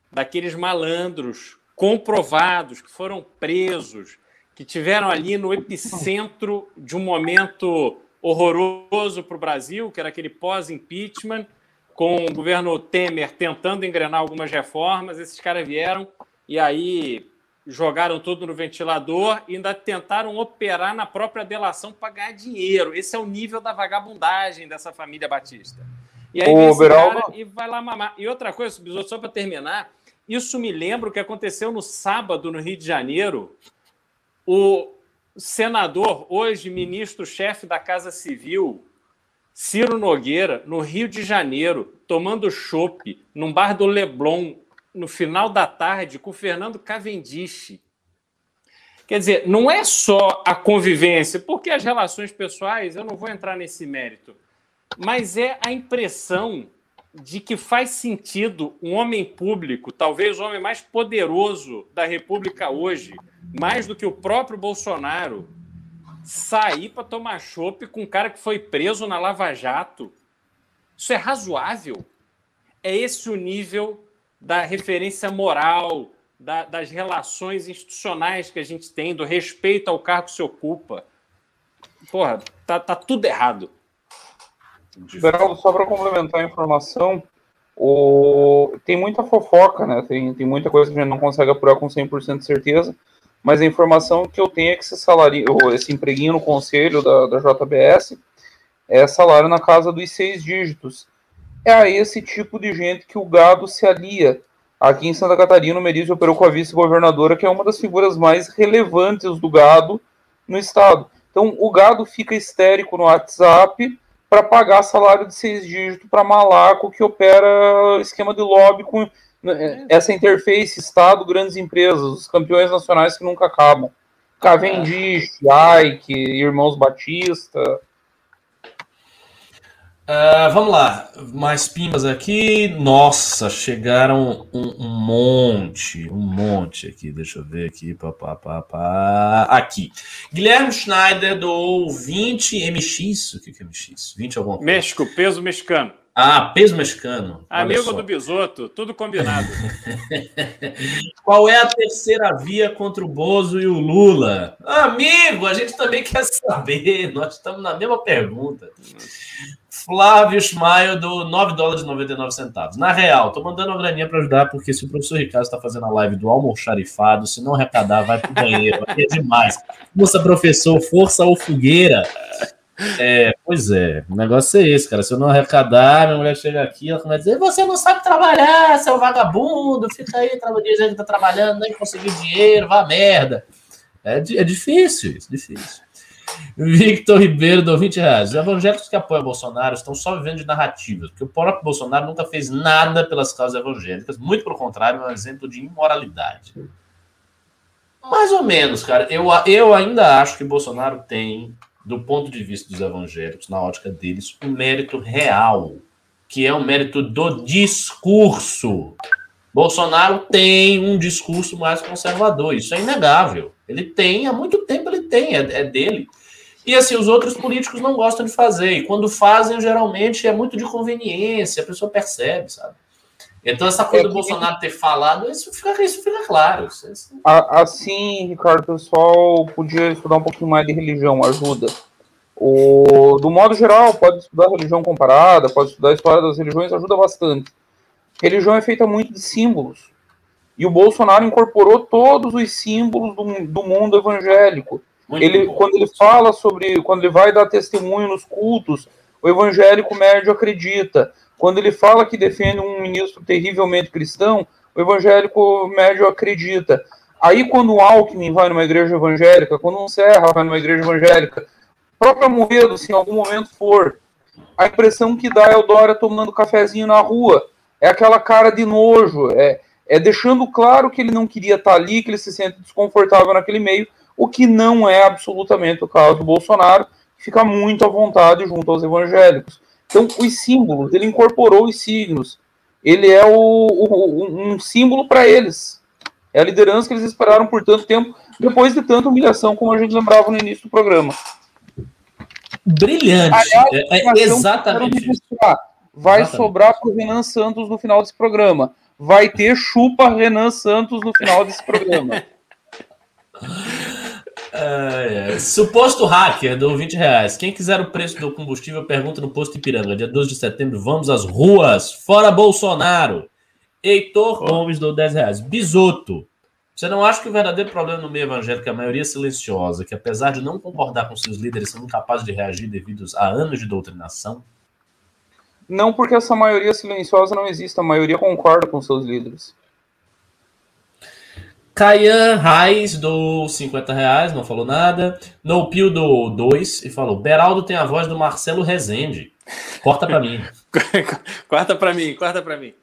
daqueles malandros comprovados que foram presos, que tiveram ali no epicentro de um momento horroroso para o Brasil, que era aquele pós-impeachment, com o governo Temer tentando engrenar algumas reformas. Esses caras vieram e aí jogaram tudo no ventilador e ainda tentaram operar na própria delação para ganhar dinheiro. Esse é o nível da vagabundagem dessa família Batista. E aí vem cara e vai lá mamar. E outra coisa, só para terminar, isso me lembra o que aconteceu no sábado no Rio de Janeiro. O senador, hoje ministro-chefe da Casa Civil, Ciro Nogueira, no Rio de Janeiro, tomando chopp num bar do Leblon, no final da tarde, com Fernando Cavendish. Quer dizer, não é só a convivência, porque as relações pessoais, eu não vou entrar nesse mérito, mas é a impressão de que faz sentido um homem público, talvez o homem mais poderoso da República hoje, mais do que o próprio Bolsonaro, sair para tomar chopp com um cara que foi preso na Lava Jato. Isso é razoável? É esse o nível da referência moral, da, das relações institucionais que a gente tem, do respeito ao cargo que se ocupa. Porra, tá, tá tudo errado. Geraldo, só para complementar a informação, o... tem muita fofoca, né? Tem, tem muita coisa que a gente não consegue apurar com 100% de certeza, mas a informação que eu tenho é que esse salário, esse empreguinho no conselho da, da JBS é salário na casa dos seis dígitos. É a esse tipo de gente que o gado se alia. Aqui em Santa Catarina, o Merizio operou com a vice-governadora, que é uma das figuras mais relevantes do gado no estado. Então, o gado fica histérico no WhatsApp para pagar salário de seis dígitos para Malaco, que opera esquema de lobby com né, essa interface Estado, grandes empresas, os campeões nacionais que nunca acabam. Cavendish, Ike, Irmãos Batista, Uh, vamos lá, mais pimas aqui. Nossa, chegaram um, um, monte, um monte aqui. Deixa eu ver aqui. Pá, pá, pá, pá. Aqui. Guilherme Schneider do 20 MX. O que é MX? 20 alguma coisa. México, peso mexicano. Ah, peso mexicano. Amigo do Bisoto, tudo combinado. Qual é a terceira via contra o Bozo e o Lula? Amigo, a gente também quer saber. Nós estamos na mesma pergunta. Flávio Schmaio do 9 dólares e 99 centavos. Na real, tô mandando uma graninha para ajudar, porque se o professor Ricardo está fazendo a live do almoxarifado, se não arrecadar, vai pro banheiro. É demais. Moça, professor, força ou fogueira. É, pois é, o negócio é esse, cara. Se eu não arrecadar, minha mulher chega aqui, ela começa a dizer: Você não sabe trabalhar, seu vagabundo, fica aí dizendo que tá trabalhando, nem conseguiu dinheiro, vá merda. É, é difícil isso, difícil. Victor Ribeiro do 20 reais. Os evangélicos que apoiam Bolsonaro estão só vivendo de narrativas, porque o próprio Bolsonaro nunca fez nada pelas causas evangélicas, muito pelo contrário, é um exemplo de imoralidade. Mais ou menos, cara. Eu, eu ainda acho que Bolsonaro tem, do ponto de vista dos evangélicos, na ótica deles, um mérito real, que é o um mérito do discurso. Bolsonaro tem um discurso mais conservador, isso é inegável. Ele tem, há muito tempo ele tem, é, é dele. E assim, os outros políticos não gostam de fazer. E quando fazem, geralmente é muito de conveniência, a pessoa percebe, sabe? Então, essa coisa é do Bolsonaro ter falado, isso fica, isso fica claro. Isso, Assim, Ricardo, o pessoal podia estudar um pouquinho mais de religião, ajuda. O, do modo geral, pode estudar religião comparada, pode estudar a história das religiões, ajuda bastante. Religião é feita muito de símbolos. E o Bolsonaro incorporou todos os símbolos do, do mundo evangélico. Muito ele, bom. quando ele fala sobre, quando ele vai dar testemunho nos cultos, o evangélico médio acredita. Quando ele fala que defende um ministro terrivelmente cristão, o evangélico médio acredita. Aí, quando o Alckmin vai numa igreja evangélica, quando um Serra vai numa igreja evangélica, próprio Moedo, se em algum momento for, a impressão que dá é o Dória tomando cafezinho na rua. É aquela cara de nojo, é, é deixando claro que ele não queria estar ali, que ele se sente desconfortável naquele meio, o que não é absolutamente o caso do Bolsonaro, que fica muito à vontade junto aos evangélicos. Então, os símbolos, ele incorporou os signos. Ele é o, o, um símbolo para eles. É a liderança que eles esperaram por tanto tempo, depois de tanta humilhação, como a gente lembrava no início do programa. Brilhante. Aliás, é, é exatamente. Vai exatamente. sobrar para o Renan Santos no final desse programa. Vai ter chupa Renan Santos no final desse programa. Suposto hacker do 20 reais. Quem quiser o preço do combustível, pergunta no posto Ipiranga. Dia 12 de setembro, vamos às ruas. Fora Bolsonaro. Heitor. Gomes do 10 reais. Bisoto. Você não acha que o verdadeiro problema no meio evangélico é a maioria silenciosa, que apesar de não concordar com seus líderes, são incapazes de reagir devido a anos de doutrinação? Não, porque essa maioria silenciosa não existe, a maioria concorda com seus líderes. Caian Reis do 50 reais, não falou nada. No Pio do 2 e falou: Beraldo tem a voz do Marcelo Rezende. Corta para mim. corta para mim, corta para mim.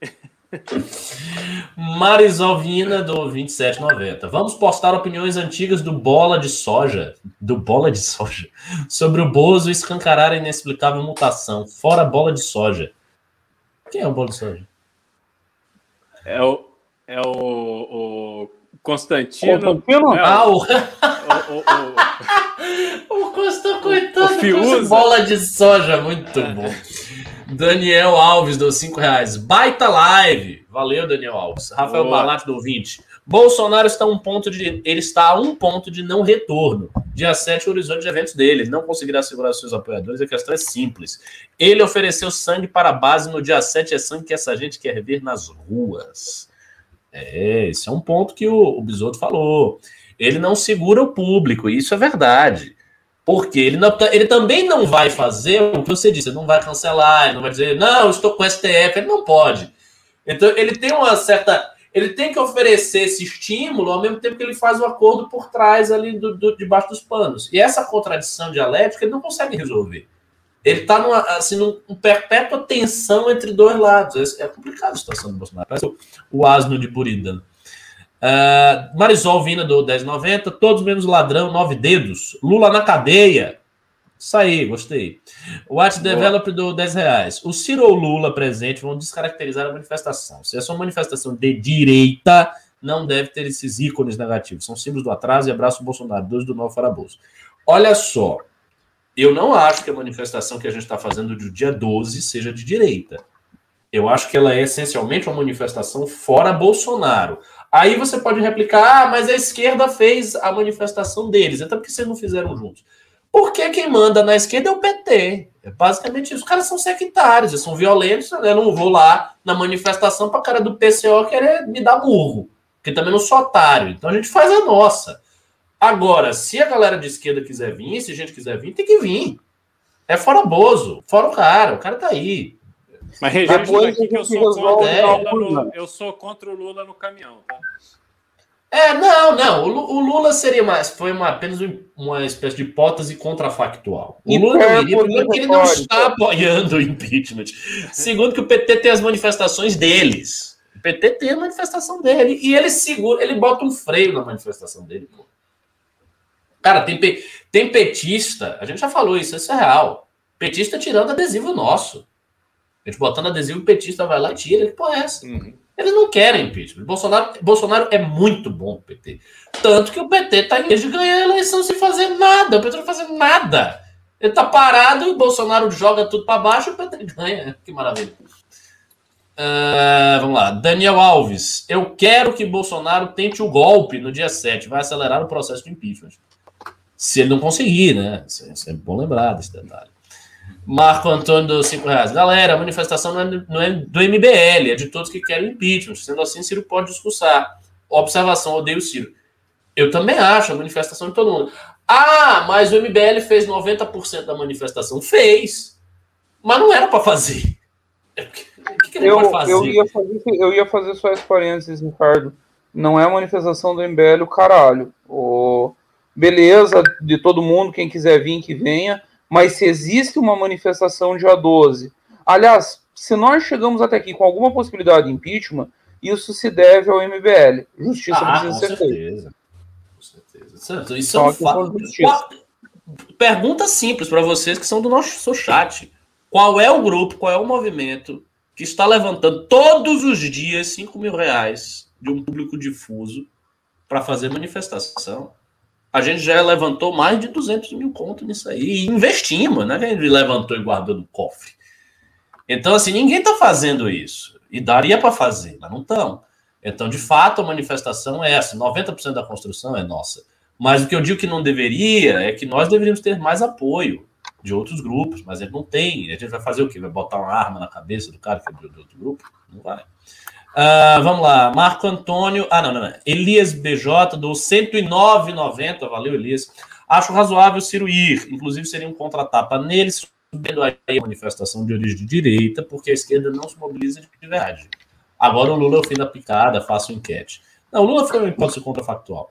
Marisovina do 2790. Vamos postar opiniões antigas do Bola de Soja, do Bola de Soja, sobre o Bozo escancarar a inexplicável mutação. Fora Bola de Soja. Quem é o Bola de Soja? É o, é o, o Constantino. Constantino? É, ah, o... o, o, o... o Constantino, coitado, bola de soja, muito bom. Daniel Alves deu 5 reais. Baita live. Valeu, Daniel Alves. Rafael Boa. Balatti do 20. Bolsonaro está a um ponto de. Ele está a um ponto de não retorno. Dia 7, o horizonte de eventos dele. Ele não conseguirá segurar seus apoiadores. A questão é simples. Ele ofereceu sangue para a base no dia 7. É sangue que essa gente quer ver nas ruas. É, esse é um ponto que o, o Bisoto falou. Ele não segura o público, isso é verdade. Porque ele, não, ele também não vai fazer o que você disse, ele não vai cancelar, ele não vai dizer, não, estou com STF, ele não pode. Então, ele tem uma certa. Ele tem que oferecer esse estímulo ao mesmo tempo que ele faz o acordo por trás ali do, do debaixo dos panos. E essa contradição dialética ele não consegue resolver. Ele está numa assim, num, perpétua tensão entre dois lados. É, é complicado a situação do Bolsonaro. Parece o, asno de Buridan. Uh, Marisol Vina do 1090, todos menos ladrão, nove dedos. Lula na cadeia. Isso aí, gostei. Watch Develop do 10 reais. O Ciro ou Lula presente vão descaracterizar a manifestação. Se é uma manifestação de direita, não deve ter esses ícones negativos. São símbolos do atraso e abraço Bolsonaro, dois do novo Faraboso. Olha só, eu não acho que a manifestação que a gente está fazendo do dia 12 seja de direita. Eu acho que ela é essencialmente uma manifestação fora Bolsonaro. Aí você pode replicar, ah, mas a esquerda fez a manifestação deles, então por que vocês não fizeram juntos? Porque quem manda na esquerda é o PT. É basicamente isso. Os caras são sectários, eles são violentos. Eu não vou lá na manifestação para cara do PCO querer me dar burro. Porque também não sou otário. Então a gente faz a nossa. Agora, se a galera de esquerda quiser vir, se a gente quiser vir, tem que vir. É fora Bozo, fora o cara. O cara tá aí. Mas aqui que eu sou, contra o Lula no, eu sou contra o Lula no caminhão, tá? É, não, não. O Lula seria mais. Foi uma, apenas uma espécie de hipótese contrafactual. O Lula não iria, primeiro, porque ele não está apoiando o impeachment. Segundo, que o PT tem as manifestações deles. O PT tem a manifestação dele. E ele segura, ele bota um freio na manifestação dele, pô. Cara, tem, tem petista, a gente já falou isso, isso é real. Petista tirando adesivo nosso. A gente botando adesivo, o petista vai lá e tira. Que porra é essa? Uhum. Eles não querem impeachment. Bolsonaro, Bolsonaro é muito bom o PT. Tanto que o PT está em vez de ganhar a eleição sem fazer nada. O PT não fazendo nada. Ele está parado e o Bolsonaro joga tudo para baixo e o PT ganha. Que maravilha. Uh, vamos lá. Daniel Alves. Eu quero que Bolsonaro tente o golpe no dia 7. Vai acelerar o processo de impeachment. Se ele não conseguir, né? É, é bom lembrar desse detalhe. Marco Antônio dos 5 reais. Galera, a manifestação não é, não é, do MBL, é de todos que querem impeachment. Sendo assim, Ciro pode discursar. Observação, odeio o Ciro. Eu também acho a manifestação de todo mundo. Ah, mas o MBL fez 90% da manifestação. Fez. Mas não era para fazer. O que, que ele eu, fazer? Eu ia fazer? Eu ia fazer só esse parênteses, Ricardo. Não é a manifestação do MBL o caralho. O... Beleza, de todo mundo, quem quiser vir, que venha mas se existe uma manifestação dia 12. Aliás, se nós chegamos até aqui com alguma possibilidade de impeachment, isso se deve ao MBL. Justiça ah, precisa ser feita. Com certeza. Isso é um fato. Pergunta simples para vocês que são do nosso chat. Qual é o grupo, qual é o movimento que está levantando todos os dias 5 mil reais de um público difuso para fazer manifestação? A gente já levantou mais de 200 mil contos nisso aí. E investimos, né? A gente levantou e guardou no cofre. Então, assim, ninguém está fazendo isso. E daria para fazer, mas não estão. Então, de fato, a manifestação é essa: 90% da construção é nossa. Mas o que eu digo que não deveria é que nós deveríamos ter mais apoio de outros grupos, mas ele não tem. A gente vai fazer o quê? Vai botar uma arma na cabeça do cara que é do outro grupo? Não vai. Uh, vamos lá, Marco Antônio. Ah, não, não, não. Elias BJ do 109,90. Valeu, Elias. Acho razoável Ciro ir. Inclusive, seria um contratapa nele, subindo aí a manifestação de origem de direita, porque a esquerda não se mobiliza de verdade. Agora o Lula é o fim da picada, faço enquete. Não, o Lula foi uma hipótese contrafactual.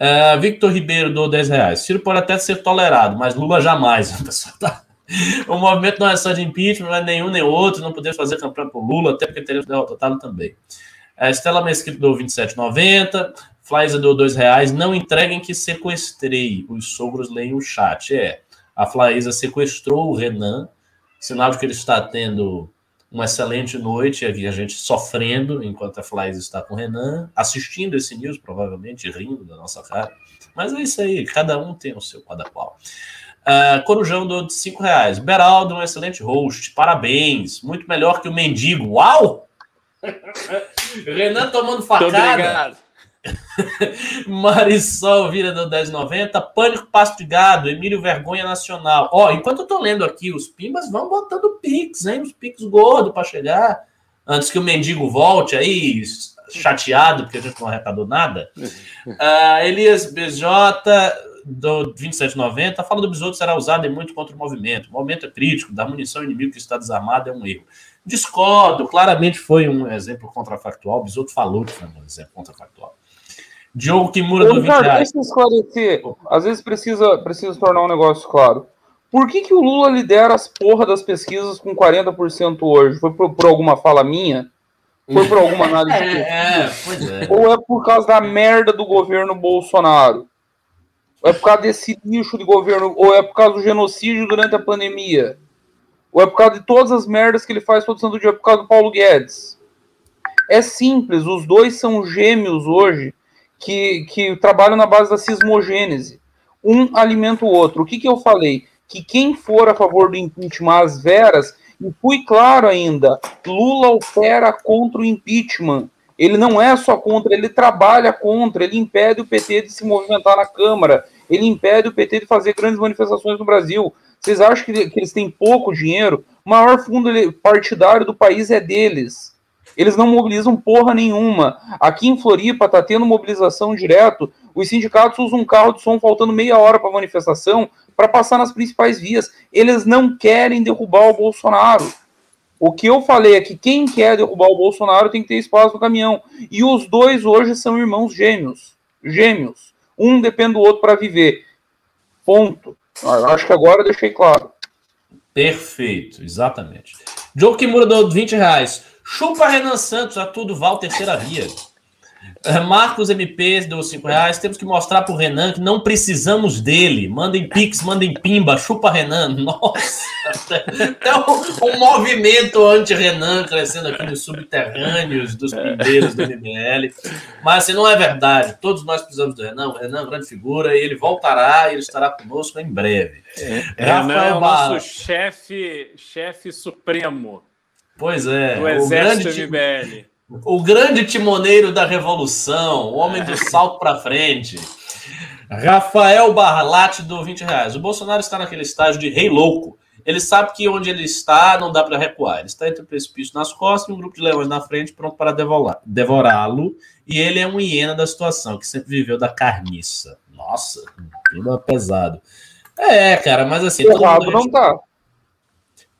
Uh, Victor Ribeiro do 10 reais. Ciro pode até ser tolerado, mas Lula jamais. Tá... O movimento não é só de impeachment, não é nenhum nem outro, não podemos fazer campanha por Lula, até porque teremos derrotado também. A Estela Mesquita do 27,90. Flaiza do 2 reais. Não entreguem que sequestrei. Os sogros leem o chat. É, a Flaísa sequestrou o Renan, sinal de que ele está tendo uma excelente noite, aqui a gente sofrendo enquanto a Flaísa está com o Renan, assistindo esse news, provavelmente, rindo da nossa cara. Mas é isso aí, cada um tem o seu cada qual. Uh, Corujão do 5 reais. Beraldo, um excelente host. Parabéns. Muito melhor que o mendigo. Uau! Renan tomando facada. Marisol Vira do 1090, Pânico Pasto de Gado, Emílio Vergonha Nacional. Ó, enquanto eu tô lendo aqui, os pimbas vão botando pix, hein? Os pix gordos para chegar. Antes que o mendigo volte aí, chateado, porque a gente não arrecadou nada. Uh, Elias BJ do 2790 fala do besouro será usado em muito contra o movimento. O momento é crítico, da munição inimigo que está desarmado é um erro. Discordo, claramente foi um exemplo contrafactual. O Bisoto falou que foi um exemplo contrafactual. Diogo Kimura do 20 reais. Deixa eu esclarecer. Às vezes precisa, precisa tornar um negócio claro. Por que, que o Lula lidera as porra das pesquisas com 40% hoje? Foi por, por, alguma fala minha? Foi por alguma análise? é, é, pois é. Ou é por causa da merda do governo Bolsonaro? Ou é por causa desse lixo de governo? Ou é por causa do genocídio durante a pandemia? Ou é por causa de todas as merdas que ele faz todo santo dia? É por causa do Paulo Guedes? É simples, os dois são gêmeos hoje que, que trabalham na base da sismogênese. Um alimenta o outro. O que, que eu falei? Que quem for a favor do impeachment às veras, e fui claro ainda, Lula opera contra o impeachment. Ele não é só contra, ele trabalha contra, ele impede o PT de se movimentar na Câmara, ele impede o PT de fazer grandes manifestações no Brasil. Vocês acham que, que eles têm pouco dinheiro? O maior fundo partidário do país é deles. Eles não mobilizam porra nenhuma. Aqui em Floripa tá tendo mobilização direto. Os sindicatos usam um carro de som faltando meia hora para manifestação para passar nas principais vias. Eles não querem derrubar o Bolsonaro. O que eu falei é que quem quer derrubar o Bolsonaro tem que ter espaço no caminhão. E os dois hoje são irmãos gêmeos. Gêmeos. Um depende do outro para viver. Ponto. Eu acho que agora eu deixei claro. Perfeito, exatamente. Joe Kimura deu 20 reais. Chupa Renan Santos, a tudo Val, terceira via. É, Marcos MP deu 5 reais. Temos que mostrar pro Renan que não precisamos dele. Mandem Pix, mandem Pimba, chupa Renan. Nossa, até um, um movimento anti-Renan crescendo aqui nos subterrâneos dos pimbeiros do MBL. Mas assim, não é verdade. Todos nós precisamos do Renan. O Renan é uma grande figura e ele voltará e ele estará conosco em breve. É, Renan é o nosso chefe, chefe supremo. Pois é. Do Exército o grande, MBL. O grande timoneiro da revolução, o homem do salto para frente. Rafael Barlate do 20 reais. O Bolsonaro está naquele estágio de rei louco. Ele sabe que onde ele está não dá para recuar. Ele está entre o precipício nas costas e um grupo de leões na frente pronto para devorá-lo. E ele é um hiena da situação, que sempre viveu da carniça. Nossa, tudo pesado. É, cara, mas assim. Errado não tá.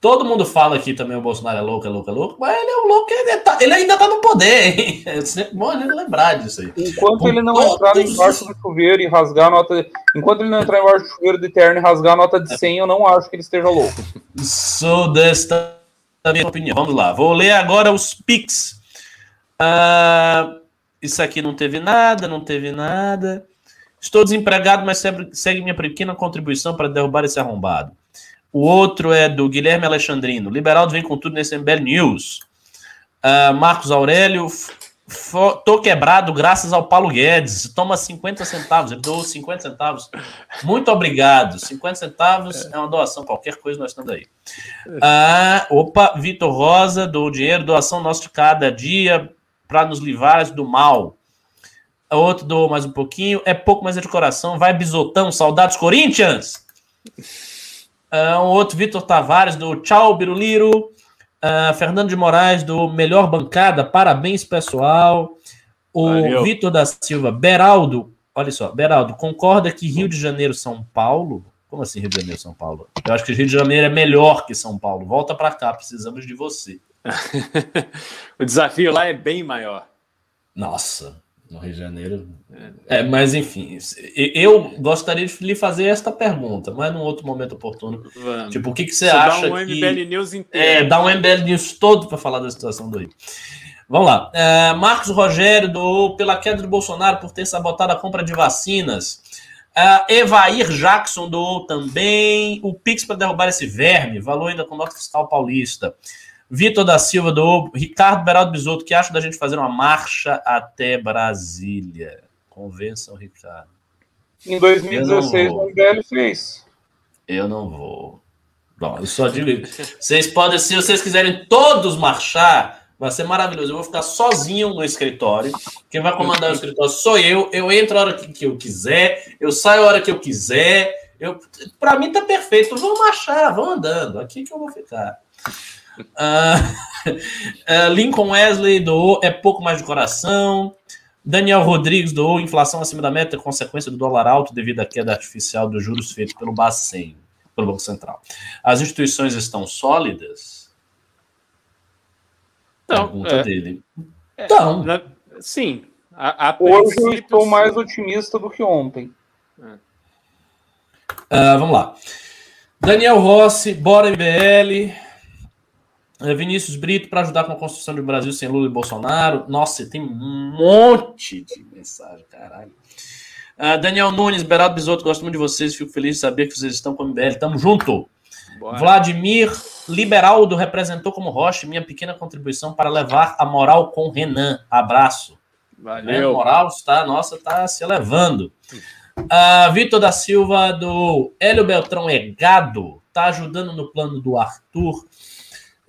Todo mundo fala que também o Bolsonaro é louco, é louco, é louco, mas ele é um louco, ele, tá, ele ainda tá no poder, hein? É sempre bom a gente lembrar disso aí. Enquanto Com ele não entrar embaixo do chuveiro e rasgar a nota. Enquanto ele não entrar embaixo do chuveiro de terno e rasgar a nota de 100, eu não acho que ele esteja louco. Sou desta minha opinião. Vamos lá, vou ler agora os Pix. Uh, isso aqui não teve nada, não teve nada. Estou desempregado, mas segue minha pequena contribuição para derrubar esse arrombado. O outro é do Guilherme Alexandrino. Liberaldo vem com tudo nesse MBL News. Uh, Marcos Aurélio. Tô quebrado graças ao Paulo Guedes. Toma 50 centavos. Ele doou 50 centavos. Muito obrigado. 50 centavos é uma doação. Qualquer coisa nós estamos aí. Uh, opa, Vitor Rosa, do dinheiro, doação nosso de cada dia para nos livrar do mal. Outro doou mais um pouquinho. É pouco, mas é de coração. Vai, bisotão. Saudades, Corinthians! Uh, um outro, Vitor Tavares, do Tchau Biruliro. Uh, Fernando de Moraes, do Melhor Bancada, parabéns, pessoal. O Vitor da Silva, Beraldo, olha só, Beraldo, concorda que Rio de Janeiro, São Paulo. Como assim Rio de Janeiro, São Paulo? Eu acho que Rio de Janeiro é melhor que São Paulo. Volta para cá, precisamos de você. o desafio lá é bem maior. Nossa, no Rio de Janeiro. É, mas enfim, eu gostaria de lhe fazer esta pergunta, mas num outro momento oportuno. Vamos. Tipo, o que, que você Isso acha dá um que... MBL News inteiro. É, dá um MBL News todo para falar da situação do Rio. Vamos lá. É, Marcos Rogério doou pela queda de Bolsonaro por ter sabotado a compra de vacinas. É, Evair Jackson doou também. O Pix para derrubar esse verme. Valor ainda com nota fiscal paulista. Vitor da Silva do Ricardo Beraldo Bisotto, que acha da gente fazer uma marcha até Brasília? Convença o Ricardo. Em 2016 o MBL fez. Eu não vou. Bom, eu só digo. vocês podem, se vocês quiserem todos marchar, vai ser maravilhoso. Eu vou ficar sozinho no escritório. Quem vai comandar o escritório sou eu. Eu entro a hora que, que eu quiser, eu saio a hora que eu quiser. Eu, para mim tá perfeito. Vamos marchar, vamos andando. Aqui que eu vou ficar. Uh, uh, Lincoln Wesley doou é pouco mais de coração. Daniel Rodrigues doou inflação acima da meta, consequência do dólar alto devido à queda artificial dos juros feitos pelo Bacen, pelo Banco Central. As instituições estão sólidas? Não, Pergunta é, dele. É, então, na, sim. A, a Hoje eu estou mais otimista do que ontem. Uh, vamos lá. Daniel Rossi, bora MBL. É, Vinícius Brito para ajudar com a construção de um Brasil sem Lula e Bolsonaro. Nossa, tem um monte de mensagem, caralho. Uh, Daniel Nunes, Beraldo Bisotto, gosto muito de vocês. Fico feliz de saber que vocês estão com o MBL. Tamo junto. Bora. Vladimir Liberaldo representou como Rocha minha pequena contribuição para levar a moral com Renan. Abraço. Valeu. A moral está, nossa, está se elevando. Uh, Vitor da Silva, do Hélio Beltrão é gado, tá ajudando no plano do Arthur.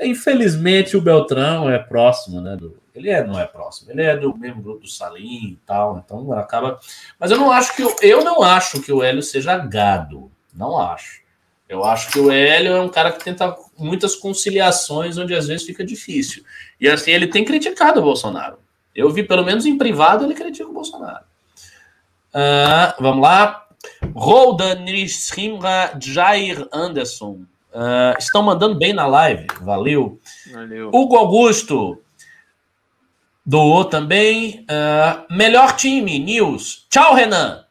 Infelizmente, o Beltrão é próximo, né? Do, ele é, não é próximo, ele é do mesmo grupo do Salim e tal, então acaba. Mas eu não acho que eu, eu não acho que o Hélio seja gado. Não acho. Eu acho que o Hélio é um cara que tenta muitas conciliações onde às vezes fica difícil. E assim, ele tem criticado o Bolsonaro. Eu vi, pelo menos em privado, ele critica o Bolsonaro. Uh, vamos lá. Roldan Nishimra Jair Anderson. Uh, estão mandando bem na live. Valeu. Valeu. Hugo Augusto doou também. Uh, melhor time, News. Tchau, Renan.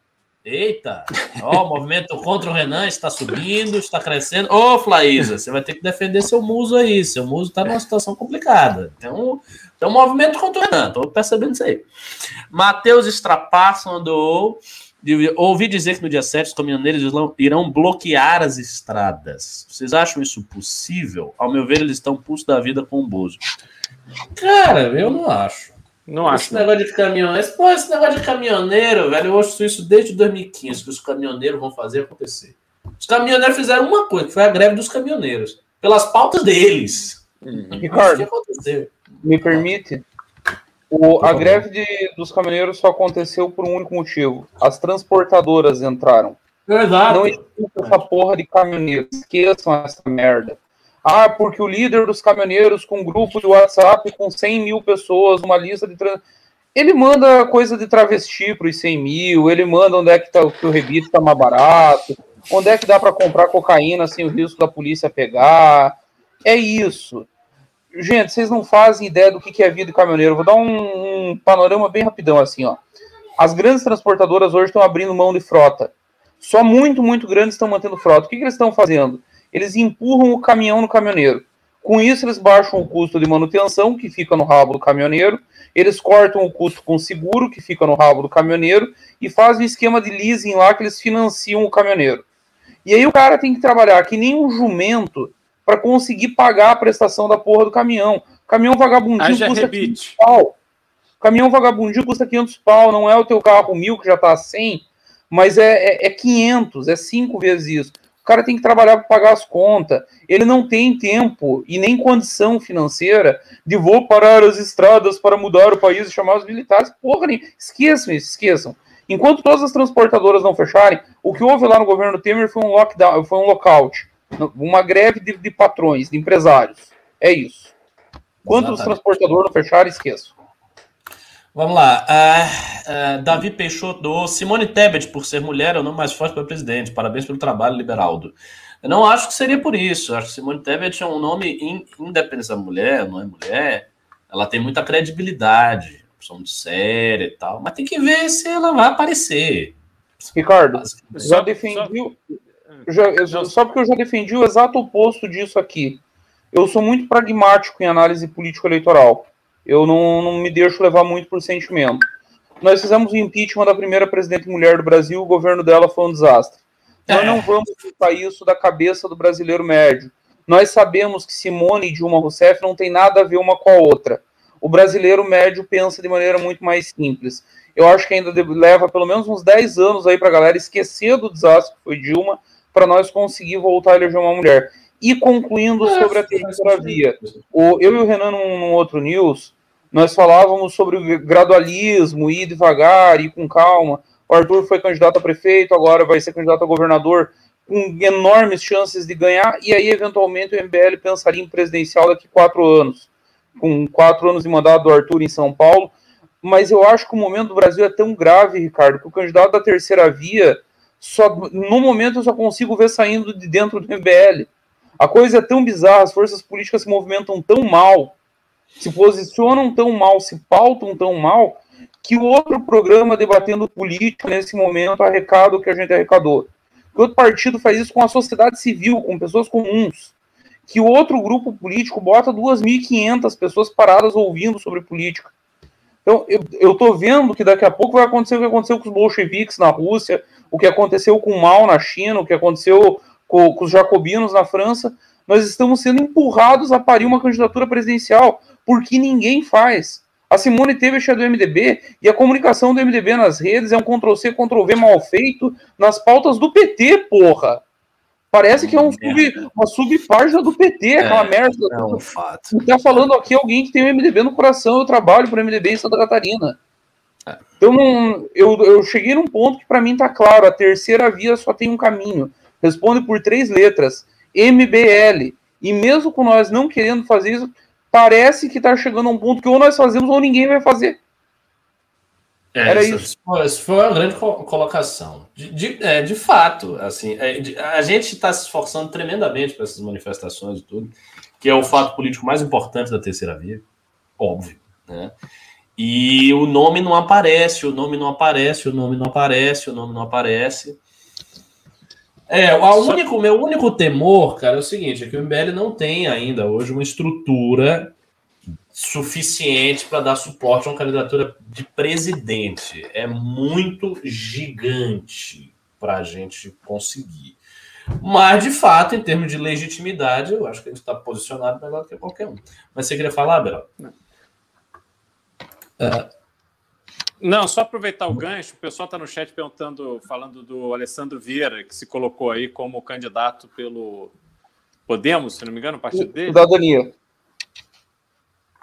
Eita, ó, o movimento contra o Renan está subindo, está crescendo. Ô, Flaísa, você vai ter que defender seu muso aí. Seu muso está numa situação complicada. Tem um, tem um movimento contra o Renan, estou percebendo isso aí. Matheus Strapasso mandou. Ouvi dizer que no dia 7 os caminhoneiros irão bloquear as estradas. Vocês acham isso possível? Ao meu ver, eles estão pulso da vida com o Bozo. Cara, eu não acho. Não acho. Esse negócio de caminhoneiro. Pô, esse negócio de caminhoneiro, velho, eu ouço isso desde 2015, que os caminhoneiros vão fazer acontecer. Os caminhoneiros fizeram uma coisa, que foi a greve dos caminhoneiros. Pelas pautas deles. Uhum. Ricardo, me permite? O, a greve de, dos caminhoneiros só aconteceu por um único motivo. As transportadoras entraram. Exato. Não existe essa porra de caminhoneiro. Esqueçam essa merda. Ah, porque o líder dos caminhoneiros com um grupo de WhatsApp com 100 mil pessoas, uma lista de... Trans... Ele manda coisa de travesti para os 100 mil, ele manda onde é que, tá, que o rebite está mais barato, onde é que dá para comprar cocaína sem o risco da polícia pegar. É isso. Gente, vocês não fazem ideia do que é vida de caminhoneiro. Vou dar um, um panorama bem rapidão assim, ó. As grandes transportadoras hoje estão abrindo mão de frota. Só muito, muito grandes estão mantendo frota. O que, que eles estão fazendo? Eles empurram o caminhão no caminhoneiro. Com isso, eles baixam o custo de manutenção, que fica no rabo do caminhoneiro, eles cortam o custo com seguro, que fica no rabo do caminhoneiro, e fazem um esquema de leasing lá que eles financiam o caminhoneiro. E aí o cara tem que trabalhar que nem um jumento para conseguir pagar a prestação da porra do caminhão. Caminhão vagabundinho custa rebite. 500 pau. Caminhão vagabundinho custa 500 pau, não é o teu carro mil que já tá a 100, mas é, é, é 500, é cinco vezes isso. O cara tem que trabalhar para pagar as contas. Ele não tem tempo e nem condição financeira de vou parar as estradas para mudar o país e chamar os militares. Porra, nem... esqueçam isso, esqueçam. Enquanto todas as transportadoras não fecharem, o que houve lá no governo Temer foi um lockdown, foi um lockout uma greve de, de patrões, de empresários. É isso. Quanto os transportadores não fecharam, esqueço. Vamos lá. Uh, uh, Davi Peixoto doou Simone Tebet, por ser mulher, é o nome mais forte para presidente. Parabéns pelo trabalho, Liberaldo. Eu não acho que seria por isso. Eu acho que Simone Tebet é um nome in, independente da mulher, não é mulher. Ela tem muita credibilidade, opção de séria e tal. Mas tem que ver se ela vai aparecer. Ricardo, já defendi. Já, só porque eu já defendi o exato oposto disso aqui. Eu sou muito pragmático em análise político-eleitoral. Eu não, não me deixo levar muito por sentimento. Nós fizemos o impeachment da primeira presidente mulher do Brasil, o governo dela foi um desastre. É. Nós não vamos culpar isso da cabeça do brasileiro médio. Nós sabemos que Simone e Dilma Rousseff não tem nada a ver uma com a outra. O brasileiro médio pensa de maneira muito mais simples. Eu acho que ainda leva pelo menos uns 10 anos aí para a galera esquecer do desastre que foi Dilma, para nós conseguir voltar a eleger uma mulher. E concluindo sobre a terceira via, o, eu e o Renan, num, num, outro news, nós falávamos sobre o gradualismo, ir devagar, ir com calma. O Arthur foi candidato a prefeito, agora vai ser candidato a governador, com enormes chances de ganhar, e aí, eventualmente, o MBL pensaria em presidencial daqui quatro anos, com quatro anos de mandato do Arthur em São Paulo. Mas eu acho que o momento do Brasil é tão grave, Ricardo, que o candidato da terceira via, só no momento eu só consigo ver saindo de dentro do MBL. A coisa é tão bizarra, as forças políticas se movimentam tão mal, se posicionam tão mal, se pautam tão mal, que o outro programa debatendo política nesse momento arrecada o que a gente arrecadou. Que outro partido faz isso com a sociedade civil, com pessoas comuns. Que o outro grupo político bota 2.500 pessoas paradas ouvindo sobre política. Então, eu estou vendo que daqui a pouco vai acontecer o que aconteceu com os bolcheviques na Rússia, o que aconteceu com o Mao na China, o que aconteceu com, com os jacobinos na França, nós estamos sendo empurrados a parir uma candidatura presidencial, porque ninguém faz. A Simone Tebet é do MDB e a comunicação do MDB nas redes é um Ctrl-C, Ctrl-V mal feito nas pautas do PT, porra. Parece que é um sub, uma subpágina do PT, é, aquela merda. É um fato. Tá falando aqui alguém que tem o MDB no coração, eu trabalho para o MDB em Santa Catarina. Então, eu, eu cheguei num ponto que para mim tá claro, a terceira via só tem um caminho responde por três letras, MBL. E mesmo com nós não querendo fazer isso, parece que está chegando a um ponto que ou nós fazemos ou ninguém vai fazer. É, Era isso. Isso foi uma grande colocação. De, de, é, de fato, assim, é, de, a gente está se esforçando tremendamente para essas manifestações e tudo, que é o fato político mais importante da terceira via, óbvio, né? E o nome não aparece, o nome não aparece, o nome não aparece, o nome não aparece. É, o único, meu único temor, cara, é o seguinte: é que o MBL não tem ainda hoje uma estrutura suficiente para dar suporte a uma candidatura de presidente. É muito gigante para a gente conseguir. Mas, de fato, em termos de legitimidade, eu acho que a gente está posicionado melhor do que qualquer um. Mas você queria falar, Beral? É, não, só aproveitar o gancho, o pessoal está no chat perguntando, falando do Alessandro Vieira, que se colocou aí como candidato pelo Podemos, se não me engano, o partido dele. Cidadania.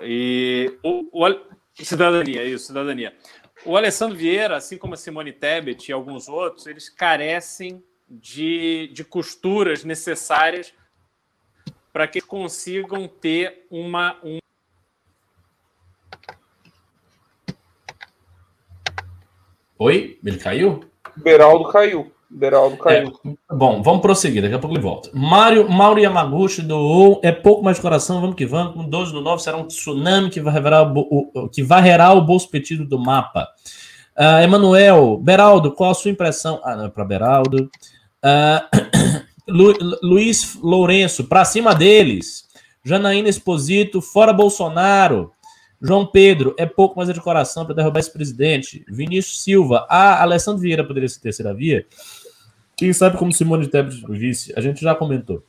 E o, o cidadania, isso, cidadania. O Alessandro Vieira, assim como a Simone Tebet e alguns outros, eles carecem de, de costuras necessárias para que consigam ter uma, Oi? Ele caiu? Beraldo caiu. Beraldo caiu. É, bom, vamos prosseguir, daqui a pouco ele volta. Mário, Mauro Yamaguchi doou, é pouco mais de coração, vamos que vamos. Com 12 do 9 será um tsunami que, vai o, o, que varrerá o bolso petido do mapa. Uh, Emanuel, Beraldo, qual a sua impressão? Ah, não, é para Beraldo. Uh, Lu, Luiz Lourenço, para cima deles. Janaína Esposito, fora Bolsonaro. João Pedro, é pouco, mas é de coração para derrubar esse presidente. Vinícius Silva, ah, Alessandro Vieira poderia ser terceira via. Quem sabe como Simone Tebet vice? A gente já comentou.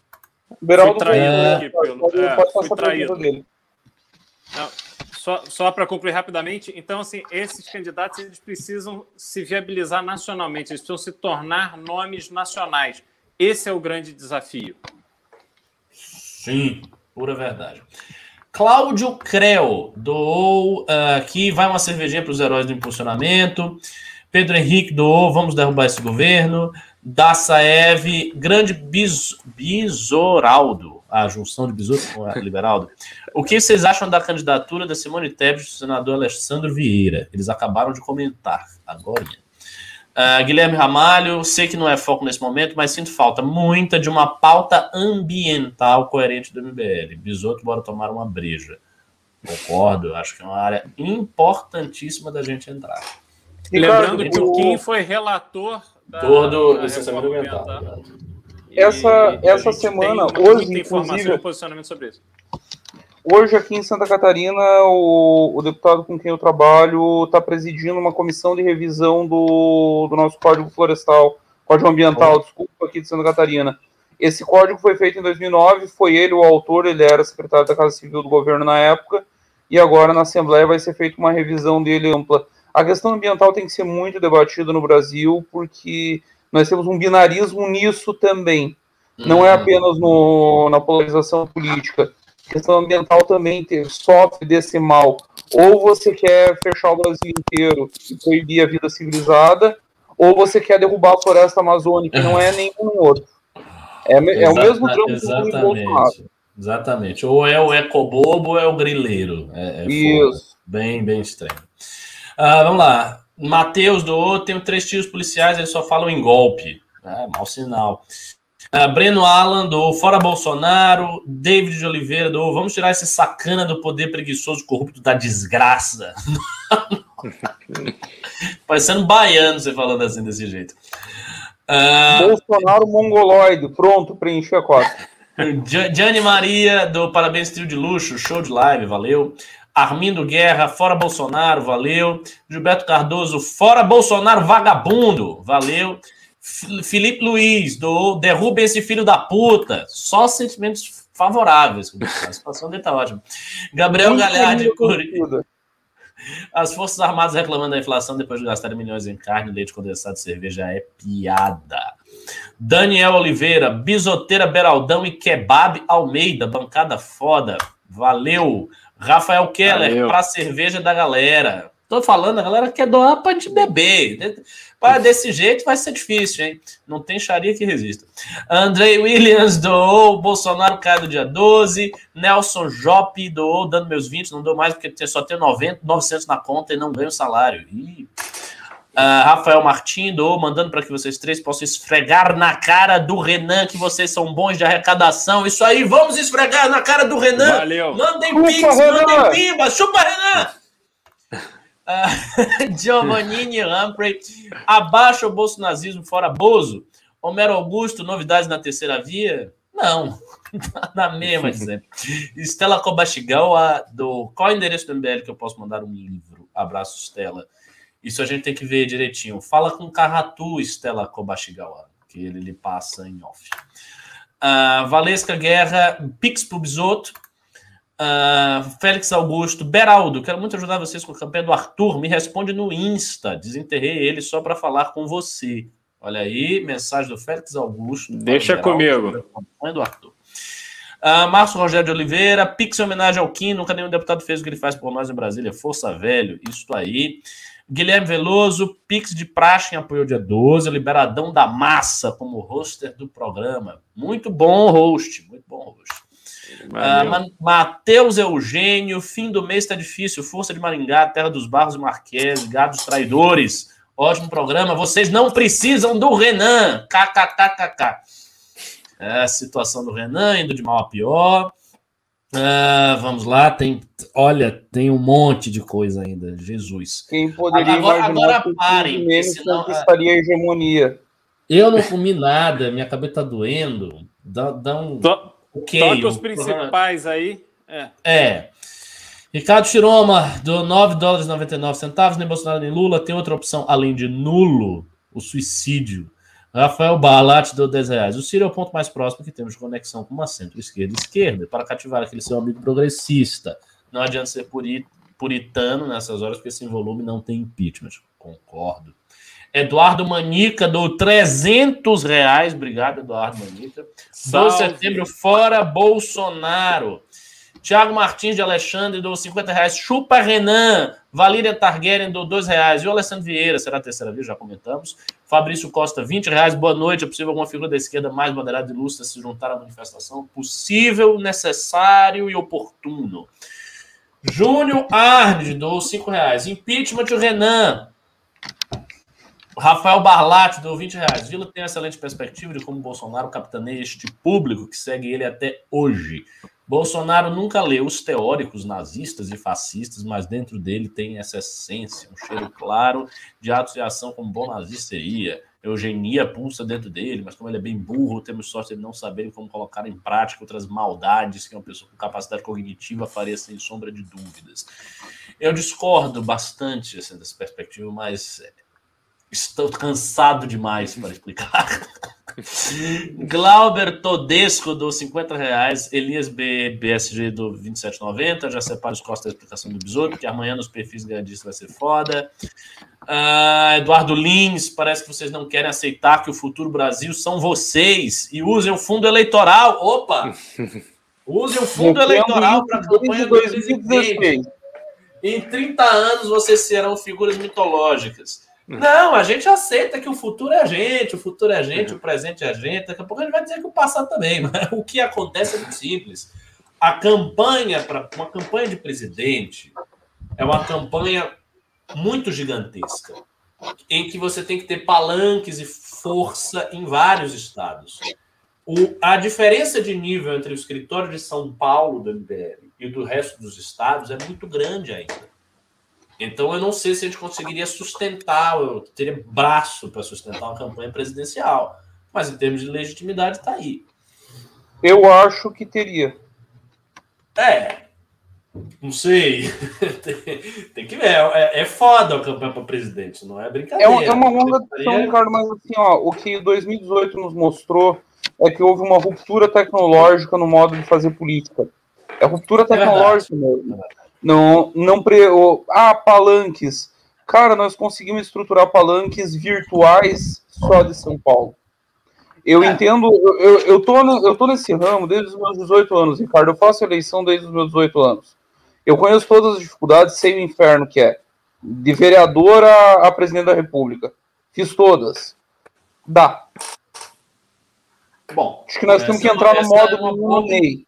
Beraldo traído é... aqui pelo. É, foi traído. Não, só só para concluir rapidamente, então, assim, esses candidatos eles precisam se viabilizar nacionalmente, eles precisam se tornar nomes nacionais. Esse é o grande desafio. Sim, pura verdade. Cláudio Creu doou uh, aqui, vai uma cervejinha para os heróis do impulsionamento. Pedro Henrique doou, vamos derrubar esse governo. Daça Eve, grande bis, Bisoraldo. a junção de Bisoto com Liberaldo. O que vocês acham da candidatura da Simone Tebet do senador Alessandro Vieira? Eles acabaram de comentar agora. Uh, Guilherme Ramalho, sei que não é foco nesse momento, mas sinto falta muita de uma pauta ambiental coerente do MBL. Bisoto, bora tomar uma breja. Concordo, acho que é uma área importantíssima da gente entrar. Lembrando que o Kim foi relator todo licenciamento ambiental. Essa, essa semana, hoje, inclusive, posicionamento sobre isso. Hoje, aqui em Santa Catarina, o, o deputado com quem eu trabalho está presidindo uma comissão de revisão do, do nosso Código Florestal, Código Ambiental, desculpa, aqui de Santa Catarina. Esse código foi feito em 2009, foi ele o autor, ele era secretário da Casa Civil do governo na época, e agora na Assembleia vai ser feita uma revisão dele ampla. A questão ambiental tem que ser muito debatida no Brasil, porque nós temos um binarismo nisso também. Não é uhum. apenas no, na polarização política. Questão ambiental também sofre desse mal. Ou você quer fechar o Brasil inteiro e proibir a vida civilizada, ou você quer derrubar a floresta amazônica, e não é nenhum outro. É, é o mesmo drama exatamente, exatamente. Ou é o ecobobo ou é o grileiro. É, é Isso. Bem, bem estranho. Uh, vamos lá. Matheus do tenho três tiros policiais, eles só falam em golpe. É, mau sinal. Uh, Breno Alan do Fora Bolsonaro. David de Oliveira do Vamos tirar esse sacana do poder preguiçoso corrupto da desgraça. Parecendo baiano você falando assim desse jeito. Uh, Bolsonaro mongoloide. Pronto, preenchi a cota. Gianni Maria do Parabéns Trio de Luxo. Show de live, valeu. Armindo Guerra, fora Bolsonaro, valeu. Gilberto Cardoso, fora Bolsonaro, vagabundo, valeu. Felipe Luiz, do derruba esse filho da puta. Só sentimentos favoráveis. A situação dele tá ótima. Gabriel Galhardi, as Forças Armadas reclamando da inflação depois de gastar milhões em carne, leite condensado e cerveja é piada. Daniel Oliveira, Bisoteira Beraldão e Kebab Almeida, bancada foda. Valeu. Rafael Keller, para cerveja da galera. Tô falando, a galera quer doar para gente beber. Para desse jeito vai ser difícil, hein? Não tem charia que resista. Andrei Williams doou, Bolsonaro cai do dia 12, Nelson Jope doou, dando meus 20, não dou mais porque só tenho 90, 900 na conta e não ganho salário. Ih. Uh, Rafael Martim do mandando para que vocês três possam esfregar na cara do Renan que vocês são bons de arrecadação. Isso aí, vamos esfregar na cara do Renan. Valeu. Mandem Chupa, pix, Renan. mandem pimba. Chupa, Renan! Giovannini Humphrey, abaixo o bolsonazismo fora Bozo. Homero Augusto, novidades na terceira via? Não, na mesma sempre. Estela Kobachigawa, do qual é o endereço do MBL que eu posso mandar um livro? Abraço, Estela. Isso a gente tem que ver direitinho. Fala com Carratu, Stella Kobashigawa, que ele lhe passa em off. Uh, Valesca Guerra, Pix pro Bisoto. Uh, Félix Augusto, Beraldo, quero muito ajudar vocês com a campanha do Arthur. Me responde no Insta. Desenterrei ele só para falar com você. Olha aí, mensagem do Félix Augusto. Deixa Beraldo, comigo. Do Arthur. Uh, Márcio Rogério de Oliveira, Pix em homenagem ao Kim. Nunca nenhum deputado fez o que ele faz por nós em Brasília. Força, velho. Isso aí. Guilherme Veloso, Pix de Praxe em apoio dia 12, Liberadão da Massa como roster do programa. Muito bom host, muito bom host. Uh, Matheus Eugênio, fim do mês está difícil. Força de Maringá, Terra dos Barros e Marques, Gados Traidores. Ótimo programa. Vocês não precisam do Renan. KKKKK. É a situação do Renan indo de mal a pior. Uh, vamos lá, tem. Olha, tem um monte de coisa ainda. Jesus. Quem poderia agora, agora parem, que senão conquistaria a hegemonia. Eu não comi nada, minha cabeça tá doendo. Dá, dá um. Okay, os principais aí. É. é. Ricardo Chiroma, do 9 dólares e 99 centavos, nem Bolsonaro nem Lula. Tem outra opção além de nulo, o suicídio. Rafael Barlat deu 10 reais. O Ciro é o ponto mais próximo que temos de conexão com uma centro-esquerda esquerda para cativar aquele seu amigo progressista. Não adianta ser puritano nessas horas, porque sem volume não tem impeachment. Concordo. Eduardo Manica deu 300 reais. Obrigado, Eduardo Manica. 12 de setembro, fora Bolsonaro. Tiago Martins de Alexandre do 50 reais. Chupa Renan. Valíria Targaryen do 2 reais. E o Alessandro Vieira, será a terceira vez, já comentamos. Fabrício Costa, 20 reais. Boa noite. É possível alguma figura da esquerda mais moderada e lúcida se juntar à manifestação? Possível, necessário e oportuno. Júnior Arnes do 5 reais. Impeachment de Renan. Rafael Barlatti do 20 reais. Vila tem excelente perspectiva de como Bolsonaro capitaneia este público que segue ele até hoje. Bolsonaro nunca leu os teóricos nazistas e fascistas, mas dentro dele tem essa essência, um cheiro claro de atos de ação como bom nazista seria. Eugenia pulsa dentro dele, mas como ele é bem burro, temos sorte de não saberem como colocar em prática outras maldades que uma pessoa com capacidade cognitiva faria sem sombra de dúvidas. Eu discordo bastante assim, dessa perspectiva, mas estou cansado demais para explicar. Glauber Todesco do 50 reais, Elias B, BSG do 27,90. Já separa os costos da explicação do besouro, porque amanhã nos perfis ganhadistas vai ser foda. Uh, Eduardo Lins, parece que vocês não querem aceitar que o futuro Brasil são vocês e usem o fundo eleitoral. Opa! Usem o fundo eleitoral para a campanha do presidente. Em 30 anos vocês serão figuras mitológicas. Não, a gente aceita que o futuro é a gente, o futuro é a gente, o presente é a gente. Daqui a pouco a gente vai dizer que o passado também. Mas o que acontece é muito simples. A campanha para uma campanha de presidente é uma campanha muito gigantesca, em que você tem que ter palanques e força em vários estados. O, a diferença de nível entre o escritório de São Paulo do MBL e do resto dos estados é muito grande ainda. Então, eu não sei se a gente conseguiria sustentar, eu teria braço para sustentar uma campanha presidencial. Mas, em termos de legitimidade, está aí. Eu acho que teria. É. Não sei. tem, que ver. É, é foda a campanha para presidente, não é brincadeira. É, é uma longa discussão, Ricardo, mas assim, ó, o que 2018 nos mostrou é que houve uma ruptura tecnológica no modo de fazer política. É ruptura é tecnológica é mesmo. Não, não pre... ah, palanques. Cara, nós conseguimos estruturar palanques virtuais só de São Paulo. Eu é. entendo, eu, eu, tô no, eu tô nesse ramo desde os meus 18 anos, Ricardo. Eu faço eleição desde os meus 18 anos. Eu conheço todas as dificuldades, sei o inferno que é. De vereador a, a presidente da República. Fiz todas. Dá. Bom, acho que nós temos que entrar no modo é do Ney.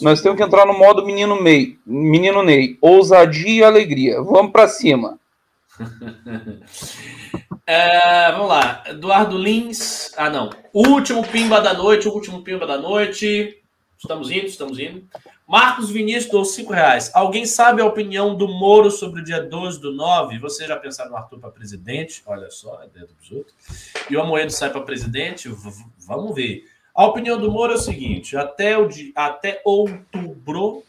Nós temos que entrar no modo menino Ney, menino Ney, ousadia e alegria. Vamos para cima. é, vamos lá, Eduardo Lins. Ah, não. Último pimba da noite, último pimba da noite. Estamos indo, estamos indo. Marcos Vinícius dos 5 reais. Alguém sabe a opinião do Moro sobre o dia 12 do 9? Você já pensaram no Arthur para presidente? Olha só, é dentro dos outros. E o Amoedo sai para presidente? V vamos ver. A opinião do Moro é o seguinte: até, o de, até outubro,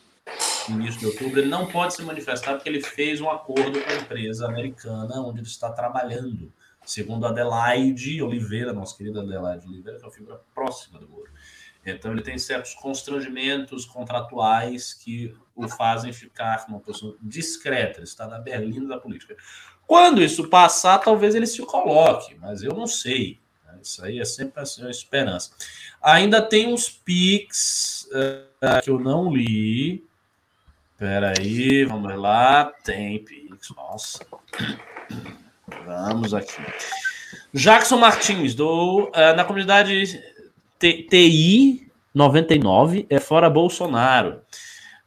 início de outubro, ele não pode se manifestar porque ele fez um acordo com a empresa americana onde ele está trabalhando. Segundo Adelaide Oliveira, nossa querida Adelaide Oliveira, que é uma figura próxima do Moro. Então, ele tem certos constrangimentos contratuais que o fazem ficar uma pessoa discreta, ele está na berlina da política. Quando isso passar, talvez ele se coloque, mas eu não sei. Isso aí é sempre assim, uma esperança. Ainda tem uns pics uh, que eu não li. Espera aí, vamos lá. Tem pics, nossa. Vamos aqui. Jackson Martins, do, uh, na comunidade TI 99, é fora Bolsonaro.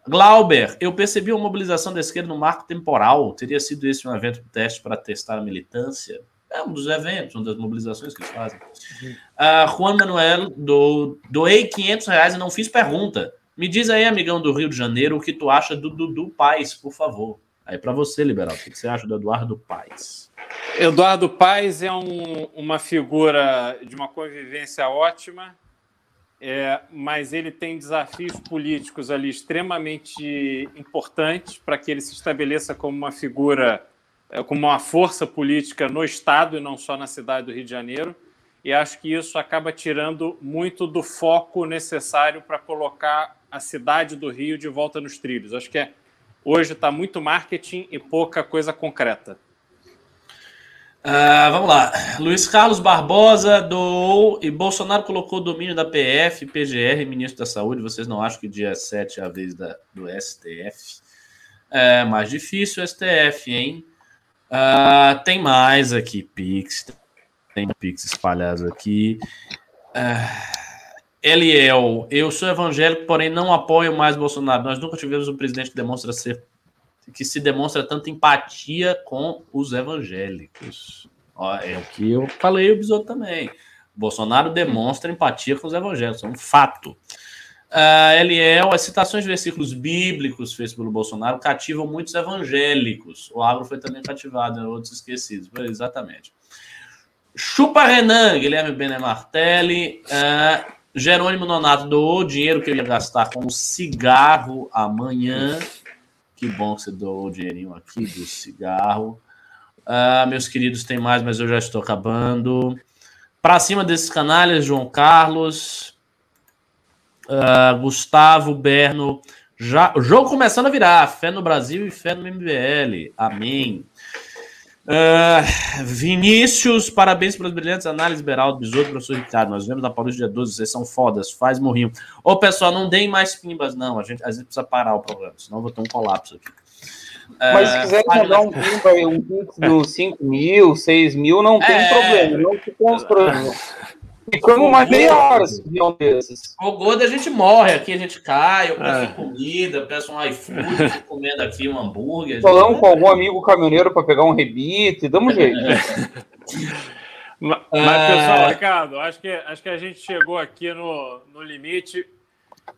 Glauber, eu percebi uma mobilização da esquerda no marco temporal. Teria sido esse um evento de teste para testar a militância? É um dos eventos, uma das mobilizações que eles fazem. Uh, Juan Manuel, do, doei 500 reais e não fiz pergunta. Me diz aí, amigão do Rio de Janeiro, o que tu acha do Dudu Paz, por favor. Aí para você, Liberal, o que você acha do Eduardo Paz? Eduardo Paz é um, uma figura de uma convivência ótima, é, mas ele tem desafios políticos ali extremamente importantes para que ele se estabeleça como uma figura como uma força política no Estado e não só na cidade do Rio de Janeiro. E acho que isso acaba tirando muito do foco necessário para colocar a cidade do Rio de volta nos trilhos. Acho que é, hoje está muito marketing e pouca coisa concreta. Uh, vamos lá. Luiz Carlos Barbosa do e Bolsonaro colocou o domínio da PF, PGR, ministro da Saúde. Vocês não acham que dia 7 é a vez da, do STF? É mais difícil o STF, hein? Uh, tem mais aqui, Pix. Tem Pix espalhados aqui. Uh, Eliel, eu sou evangélico, porém não apoio mais Bolsonaro. Nós nunca tivemos um presidente que demonstra ser que se demonstra tanta empatia com os evangélicos. Ó, é o que eu falei o Bisoto também. Bolsonaro demonstra empatia com os evangélicos, é um fato. Uh, Eliel, as citações de versículos bíblicos feitas pelo Bolsonaro cativam muitos evangélicos. O agro foi também cativado, né? outros esquecidos. Exatamente. Chupa Renan, Guilherme Benemartelli. Uh, Jerônimo Nonato doou o dinheiro que eu ia gastar com um cigarro amanhã. Que bom que você doou o dinheirinho aqui do cigarro. Ah, meus queridos, tem mais, mas eu já estou acabando. Para cima desses canalhas, João Carlos, ah, Gustavo, Berno. Já, o jogo começando a virar. Fé no Brasil e fé no MBL. Amém. Uh, Vinícius, parabéns pelas brilhantes análises, Beraldo, Bisoto, professor Ricardo. Nós vemos na Paulista dia 12, vocês são fodas, faz morrinho. Ô, pessoal, não deem mais pimbas, não. A gente, a gente precisa parar o programa, senão eu vou ter um colapso aqui. Mas uh, se quiser mandar um pimba aí, um pix dos 5 mil, 6 mil, não tem é... problema. Não se constrói. Ficamos mais meia hora se desses. O gordo a gente morre aqui, a gente cai, eu peço é. comida, peço um iFood, comendo aqui um hambúrguer. Falamos com algum amigo caminhoneiro para pegar um rebite, um jeito. É. Mas, pessoal, Ricardo, acho que, acho que a gente chegou aqui no, no limite.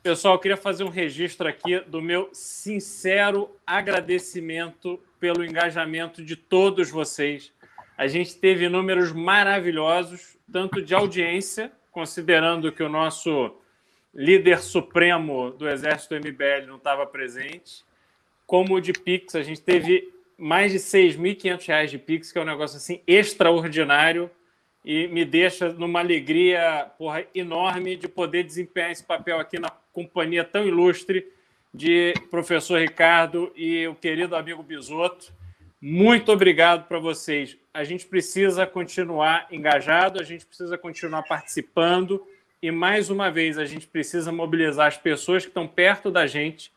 Pessoal, eu queria fazer um registro aqui do meu sincero agradecimento pelo engajamento de todos vocês. A gente teve números maravilhosos tanto de audiência, considerando que o nosso líder supremo do Exército MBL não estava presente, como de Pix. A gente teve mais de R$ 6.500 de Pix, que é um negócio assim extraordinário e me deixa numa alegria porra, enorme de poder desempenhar esse papel aqui na companhia tão ilustre de professor Ricardo e o querido amigo Bisoto. Muito obrigado para vocês. A gente precisa continuar engajado, a gente precisa continuar participando e, mais uma vez, a gente precisa mobilizar as pessoas que estão perto da gente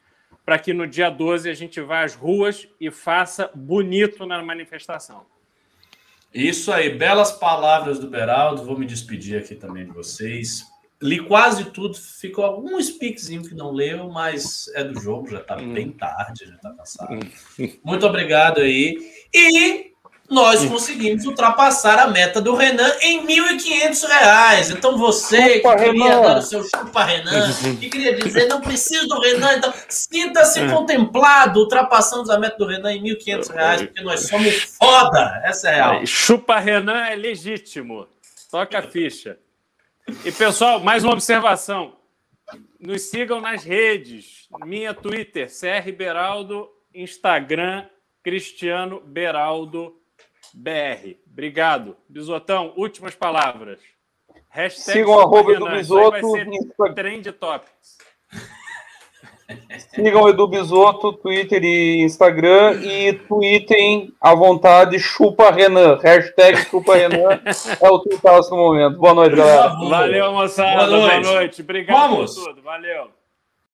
para que no dia 12 a gente vá às ruas e faça bonito na manifestação. Isso aí, belas palavras do Beraldo. Vou me despedir aqui também de vocês. Li quase tudo, ficou algum speakzinho que não leu, mas é do jogo, já está hum. bem tarde, já está passado. Hum. Muito obrigado aí. E nós hum. conseguimos ultrapassar a meta do Renan em R$ 1.500. Então você que queria Renan. dar o seu chupa Renan, que queria dizer não preciso do Renan, então sinta-se contemplado. Ultrapassamos a meta do Renan em R$ 1.500, porque nós somos foda. Essa é a real. Chupa Renan é legítimo. Toca a ficha. E, pessoal, mais uma observação. Nos sigam nas redes. Minha Twitter, CR Beraldo, Instagram, Cristiano Beraldo BR. Obrigado. Bisotão, últimas palavras. Hashtag Sigam arroba do Bisoto. Vai ser trend topics. Sigam o Edu Bisoto, Twitter e Instagram. E tweetem à vontade Chupa Renan. Hashtag Chupa Renan é o tweetaço no momento. Boa noite, galera. Valeu, moçada. Boa noite. Boa noite. Obrigado Vamos. por tudo. Valeu.